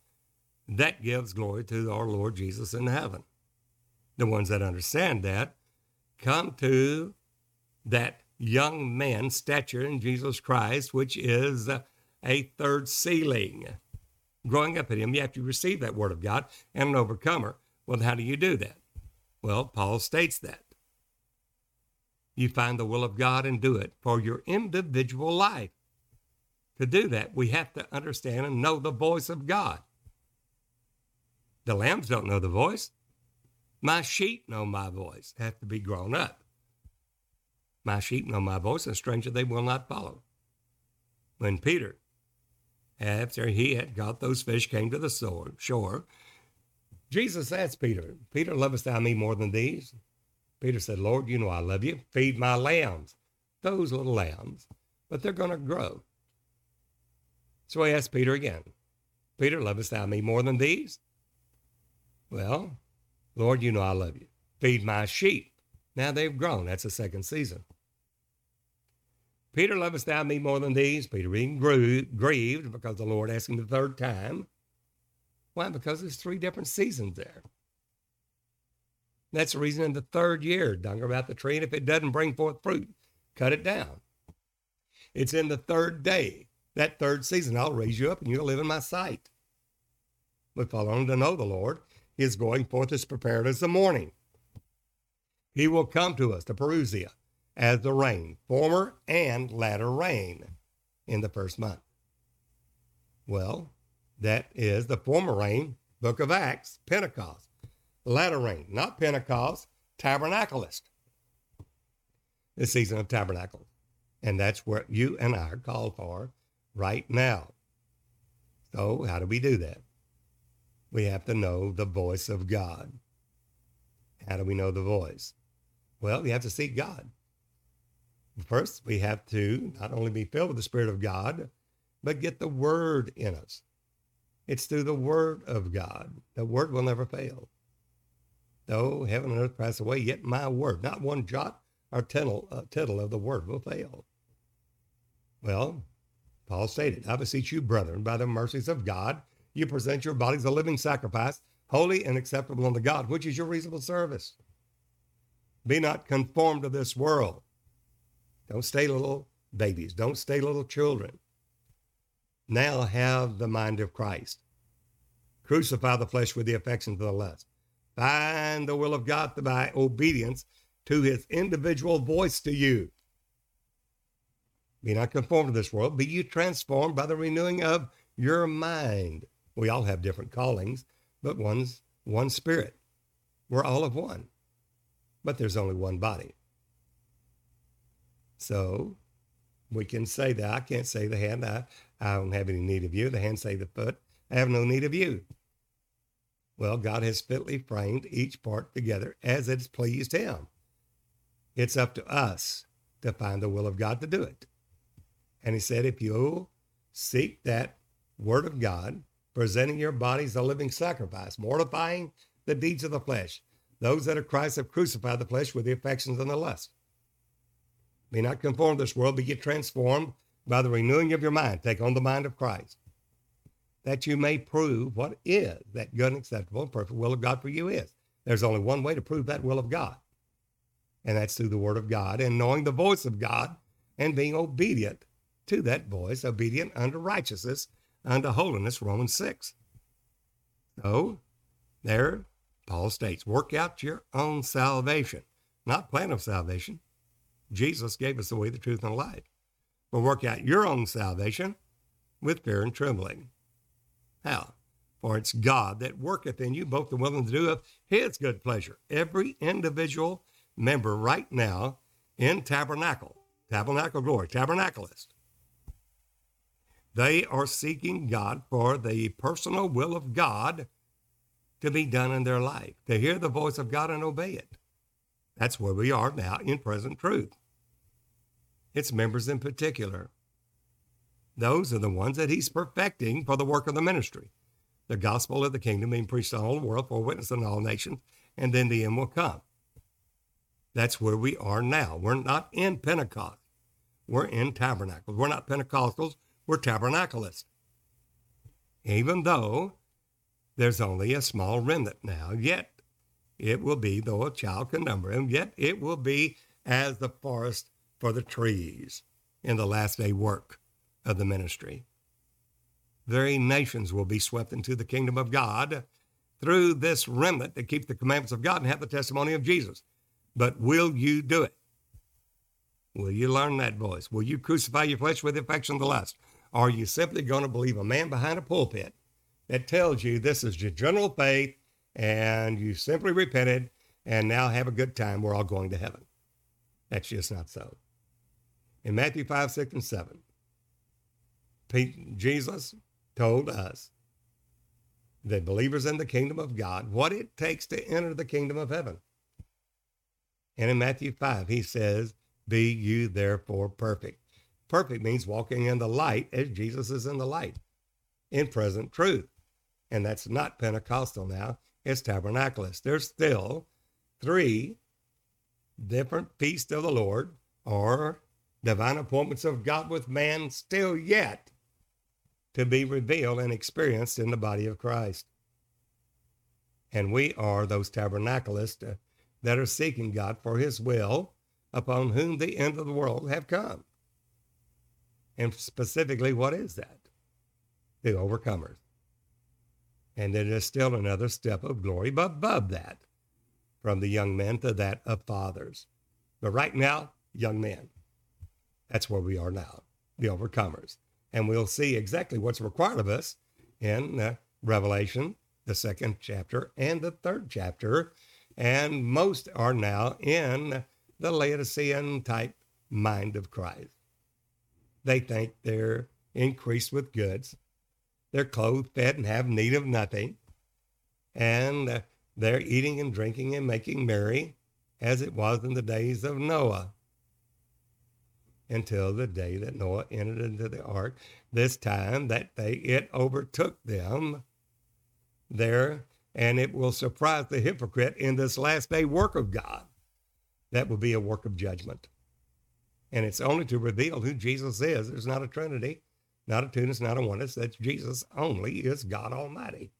that gives glory to our Lord Jesus in heaven. The ones that understand that come to that young man stature in Jesus Christ, which is a third sealing. Growing up in Him, you have to receive that Word of God and an overcomer. Well, how do you do that? Well, Paul states that. You find the will of God and do it for your individual life. To do that, we have to understand and know the voice of God. The lambs don't know the voice. My sheep know my voice, have to be grown up. My sheep know my voice, and stranger they will not follow. When Peter, after he had got those fish, came to the shore, Jesus asked Peter, Peter, lovest thou me more than these? Peter said, Lord, you know I love you. Feed my lambs, those little lambs, but they're going to grow. So he asked Peter again, Peter, lovest thou me more than these? Well, Lord, you know I love you. Feed my sheep. Now they've grown. That's the second season. Peter, lovest thou me more than these? Peter being grieved because the Lord asked him the third time. Why? Because there's three different seasons there. That's the reason in the third year, dung about the tree, and if it doesn't bring forth fruit, cut it down. It's in the third day, that third season, I'll raise you up and you'll live in my sight. But following to know the Lord, his going forth is prepared as the morning. He will come to us, to Parousia, as the rain, former and latter rain in the first month. Well, that is the former rain, book of Acts, Pentecost. Latter rain, not Pentecost, tabernacleist. The season of tabernacle. And that's what you and I are called for right now. So, how do we do that? we have to know the voice of God. How do we know the voice? Well, we have to seek God. First, we have to not only be filled with the Spirit of God, but get the Word in us. It's through the Word of God. The Word will never fail. Though heaven and earth pass away, yet my Word, not one jot or tittle, uh, tittle of the Word will fail. Well, Paul stated, I beseech you, brethren, by the mercies of God, you present your bodies a living sacrifice, holy and acceptable unto God, which is your reasonable service. Be not conformed to this world. Don't stay little babies. Don't stay little children. Now have the mind of Christ. Crucify the flesh with the affections of the lust. Find the will of God by obedience to his individual voice to you. Be not conformed to this world, be you transformed by the renewing of your mind. We all have different callings, but one's one spirit. We're all of one, but there's only one body. So we can say that. I can't say the hand, I, I don't have any need of you. The hand say the foot, I have no need of you. Well, God has fitly framed each part together as it's pleased him. It's up to us to find the will of God to do it. And he said, if you seek that word of God, presenting your bodies a living sacrifice, mortifying the deeds of the flesh. Those that are Christ have crucified the flesh with the affections and the lust. Be not conformed to this world, but get transformed by the renewing of your mind. Take on the mind of Christ, that you may prove what is that good and acceptable and perfect will of God for you is. There's only one way to prove that will of God, and that's through the word of God and knowing the voice of God and being obedient to that voice, obedient unto righteousness unto holiness, Romans 6. So there, Paul states, work out your own salvation, not plan of salvation. Jesus gave us the way, the truth, and the life. But work out your own salvation with fear and trembling. How? For it's God that worketh in you both the will and the do of his good pleasure. Every individual member right now in tabernacle, tabernacle glory, tabernacleist, they are seeking God for the personal will of God to be done in their life, to hear the voice of God and obey it. That's where we are now in present truth. Its members in particular. Those are the ones that he's perfecting for the work of the ministry. The gospel of the kingdom being preached to all the world for witness in all nations, and then the end will come. That's where we are now. We're not in Pentecost. We're in tabernacles. We're not Pentecostals. We're tabernacleists. Even though there's only a small remnant now, yet it will be, though a child can number him, yet it will be as the forest for the trees in the last day work of the ministry. Very nations will be swept into the kingdom of God through this remnant that keep the commandments of God and have the testimony of Jesus. But will you do it? Will you learn that voice? Will you crucify your flesh with affection and the lust? Or are you simply going to believe a man behind a pulpit that tells you this is your general faith and you simply repented and now have a good time? We're all going to heaven. That's just not so. In Matthew 5, 6, and 7, Jesus told us, the believers in the kingdom of God, what it takes to enter the kingdom of heaven. And in Matthew 5, he says, Be you therefore perfect. Perfect means walking in the light as Jesus is in the light, in present truth. And that's not Pentecostal now, it's tabernacleist. There's still three different feasts of the Lord or divine appointments of God with man still yet to be revealed and experienced in the body of Christ. And we are those tabernacleists uh, that are seeking God for his will upon whom the end of the world have come. And specifically, what is that? The overcomers. And it is still another step of glory above that, from the young men to that of fathers. But right now, young men, that's where we are now, the overcomers. And we'll see exactly what's required of us in uh, Revelation, the second chapter, and the third chapter. And most are now in the Laodicean type mind of Christ. They think they're increased with goods. They're clothed, fed, and have need of nothing. And uh, they're eating and drinking and making merry as it was in the days of Noah until the day that Noah entered into the ark. This time that they it overtook them there, and it will surprise the hypocrite in this last day work of God. That will be a work of judgment. And it's only to reveal who Jesus is. There's not a Trinity, not a twoness, not a oneness. That's Jesus only is God Almighty.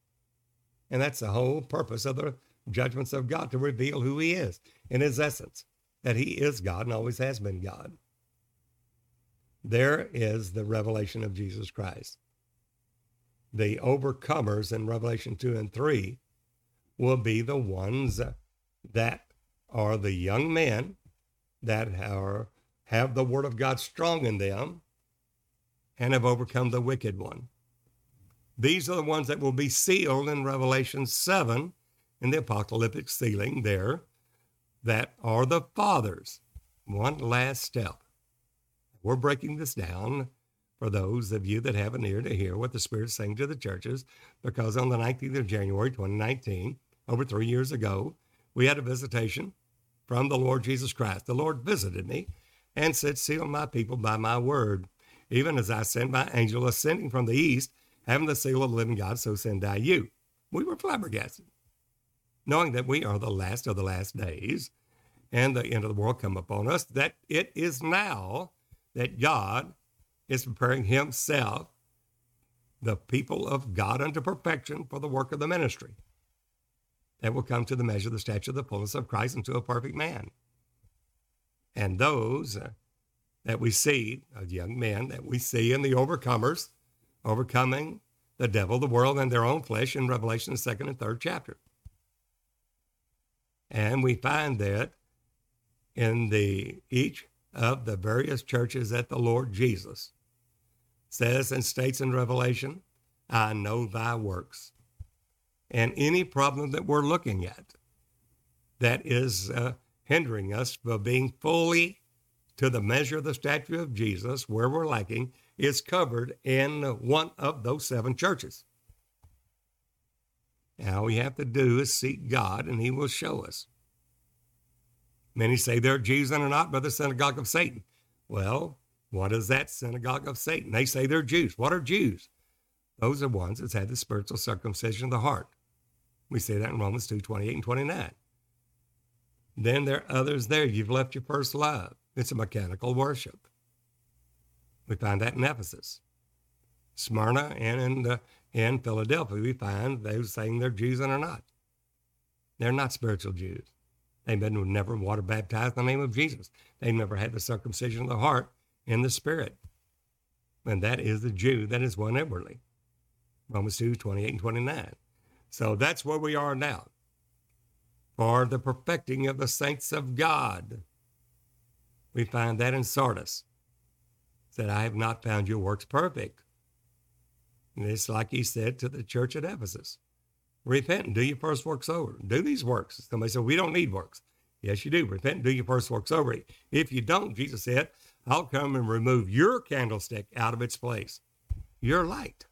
And that's the whole purpose of the judgments of God to reveal who he is in his essence, that he is God and always has been God. There is the revelation of Jesus Christ. The overcomers in Revelation 2 and 3 will be the ones that are the young men that are, have the word of God strong in them and have overcome the wicked one. These are the ones that will be sealed in Revelation 7 in the apocalyptic sealing there that are the fathers. One last step. We're breaking this down for those of you that have an ear to hear what the Spirit's saying to the churches, because on the 19th of January 2019, over three years ago, we had a visitation from the Lord Jesus Christ. The Lord visited me and said, Seal my people by my word. Even as I send my angel ascending from the east, having the seal of the living God, so send I you. We were flabbergasted, knowing that we are the last of the last days and the end of the world come upon us, that it is now that God is preparing himself, the people of God unto perfection for the work of the ministry that will come to the measure of the stature of the fullness of Christ into a perfect man. And those uh, that we see, of young men that we see in the overcomers, overcoming the devil, the world, and their own flesh in Revelation, second and third chapter. And we find that in the each of the various churches that the Lord Jesus says and states in Revelation, I know thy works. And any problem that we're looking at that is uh, hindering us from being fully to the measure of the statue of Jesus, where we're lacking, is covered in one of those seven churches. all we have to do is seek God, and He will show us. Many say they're Jews and are not, but the synagogue of Satan. Well, what is that synagogue of Satan? They say they're Jews. What are Jews? Those are ones that had the spiritual circumcision of the heart. We see that in Romans 2 28 and 29. Then there are others there. You've left your first love. It's a mechanical worship. We find that in Ephesus. Smyrna and in, the, in Philadelphia, we find those saying they're Jews and are not. They're not spiritual Jews. They've been never water baptized in the name of Jesus. They've never had the circumcision of the heart in the spirit. And that is the Jew that is one inwardly. Romans 2, 28 and 29. So that's where we are now. For the perfecting of the saints of God. We find that in Sardis. Said, I have not found your works perfect. And it's like he said to the church at Ephesus repent and do your first works over. Do these works. Somebody said, We don't need works. Yes, you do. Repent and do your first works over. If you don't, Jesus said, I'll come and remove your candlestick out of its place, your light,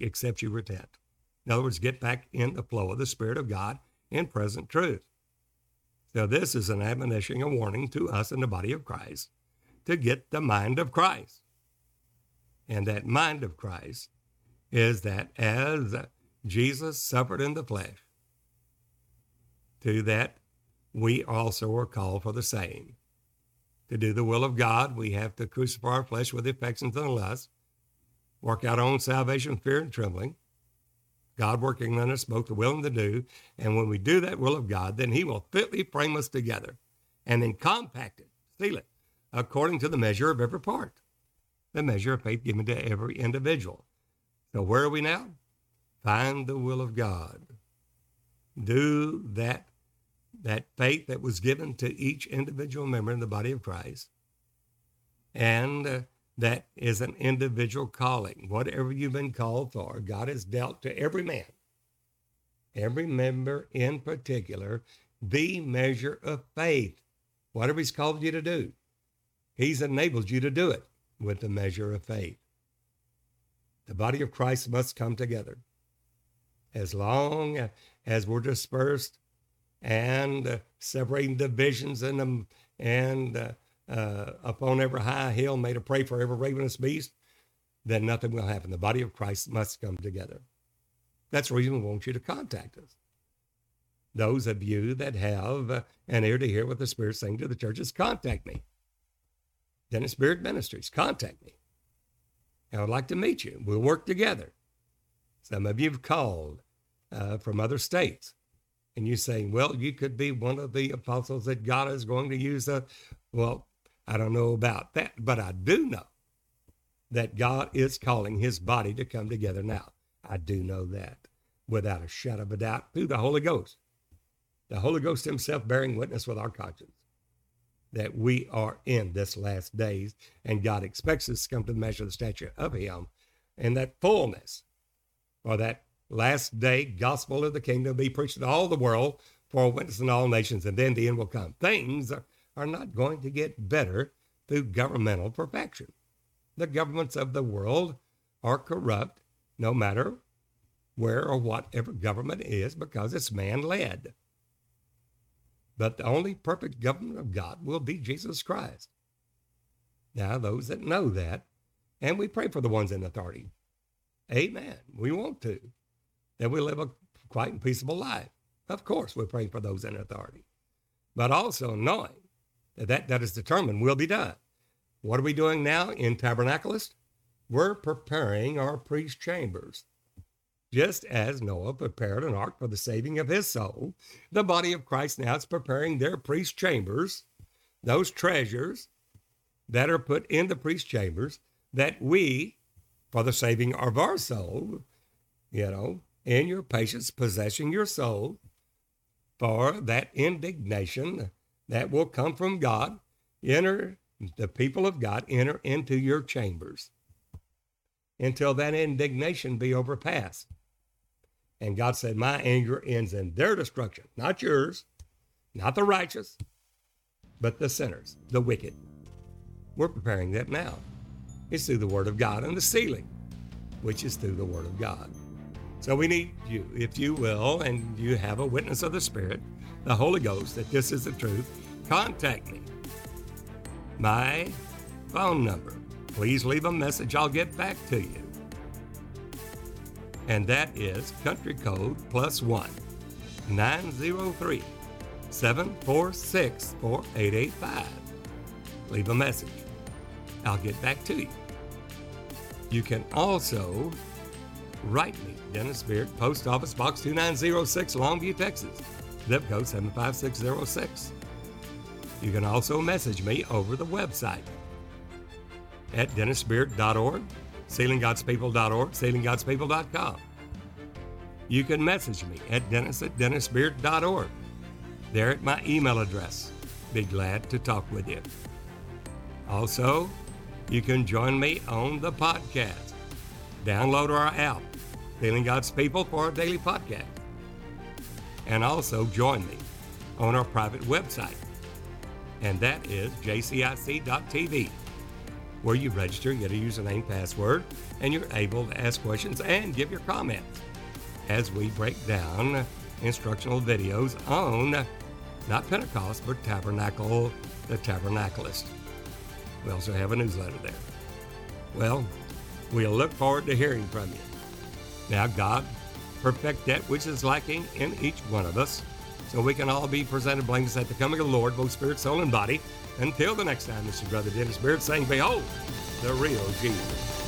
except you repent. In other words, get back in the flow of the Spirit of God in present truth. So, this is an admonition, a warning to us in the body of Christ to get the mind of Christ. And that mind of Christ is that as Jesus suffered in the flesh, to that we also are called for the same. To do the will of God, we have to crucify our flesh with affections and lusts, work out our own salvation, fear and trembling. God working on us both the will and the do. And when we do that will of God, then He will fitly frame us together and then compact it, seal it, according to the measure of every part, the measure of faith given to every individual. So where are we now? Find the will of God. Do that, that faith that was given to each individual member in the body of Christ. And uh, that is an individual calling. Whatever you've been called for, God has dealt to every man, every member in particular, the measure of faith. Whatever He's called you to do, He's enabled you to do it with the measure of faith. The body of Christ must come together as long as we're dispersed and uh, separating divisions in them and uh, uh, upon every high hill made a prey for every ravenous beast, then nothing will happen. The body of Christ must come together. That's the reason we want you to contact us. Those of you that have an ear to hear what the Spirit's saying to the churches, contact me. Dennis Beard Ministries, contact me. I would like to meet you. We'll work together. Some of you have called uh, from other states, and you're saying, well, you could be one of the apostles that God is going to use. Well, I don't know about that, but I do know that God is calling his body to come together now. I do know that without a shadow of a doubt through the Holy Ghost. The Holy Ghost himself bearing witness with our conscience that we are in this last days and God expects us to come to the measure of the stature of him and that fullness or that last day gospel of the kingdom be preached to all the world for a witness in all nations, and then the end will come. Things are, are not going to get better through governmental perfection. The governments of the world are corrupt no matter where or whatever government is because it's man led. But the only perfect government of God will be Jesus Christ. Now, those that know that, and we pray for the ones in authority. Amen. We want to that we live a quiet and peaceable life. Of course, we pray for those in authority, but also knowing that that, that is determined will be done. What are we doing now in Tabernacleist? We're preparing our priest chambers. Just as Noah prepared an ark for the saving of his soul, the body of Christ now is preparing their priest chambers, those treasures that are put in the priest chambers that we, for the saving of our soul, you know, in your patience, possessing your soul for that indignation that will come from God. Enter the people of God enter into your chambers until that indignation be overpassed. And God said, My anger ends in their destruction, not yours, not the righteous, but the sinners, the wicked. We're preparing that now. It's through the Word of God and the sealing, which is through the Word of God. So we need you, if you will, and you have a witness of the Spirit, the Holy Ghost, that this is the truth, contact me. My phone number. Please leave a message. I'll get back to you. And that is country code plus one 903 746 4885. Leave a message. I'll get back to you. You can also write me, Dennis Beard, Post Office Box 2906, Longview, Texas, zip code 75606. You can also message me over the website at dennisbeard.org, sealinggodspeople.org, sealinggodspeople.com. You can message me at dennis at dennisbeard.org. There at my email address. Be glad to talk with you. Also, you can join me on the podcast. Download our app, Sealing God's People, for our daily podcast. And also join me on our private website, and that is jcic.tv, where you register, get a username, password, and you're able to ask questions and give your comments as we break down instructional videos on not Pentecost, but Tabernacle, the Tabernacleist. We also have a newsletter there. Well, we'll look forward to hearing from you. Now, God, perfect that which is lacking in each one of us, so we can all be presented blameless at the coming of the Lord, both spirit, soul, and body. Until the next time, this is Brother Dennis Beard saying, Behold, the real Jesus.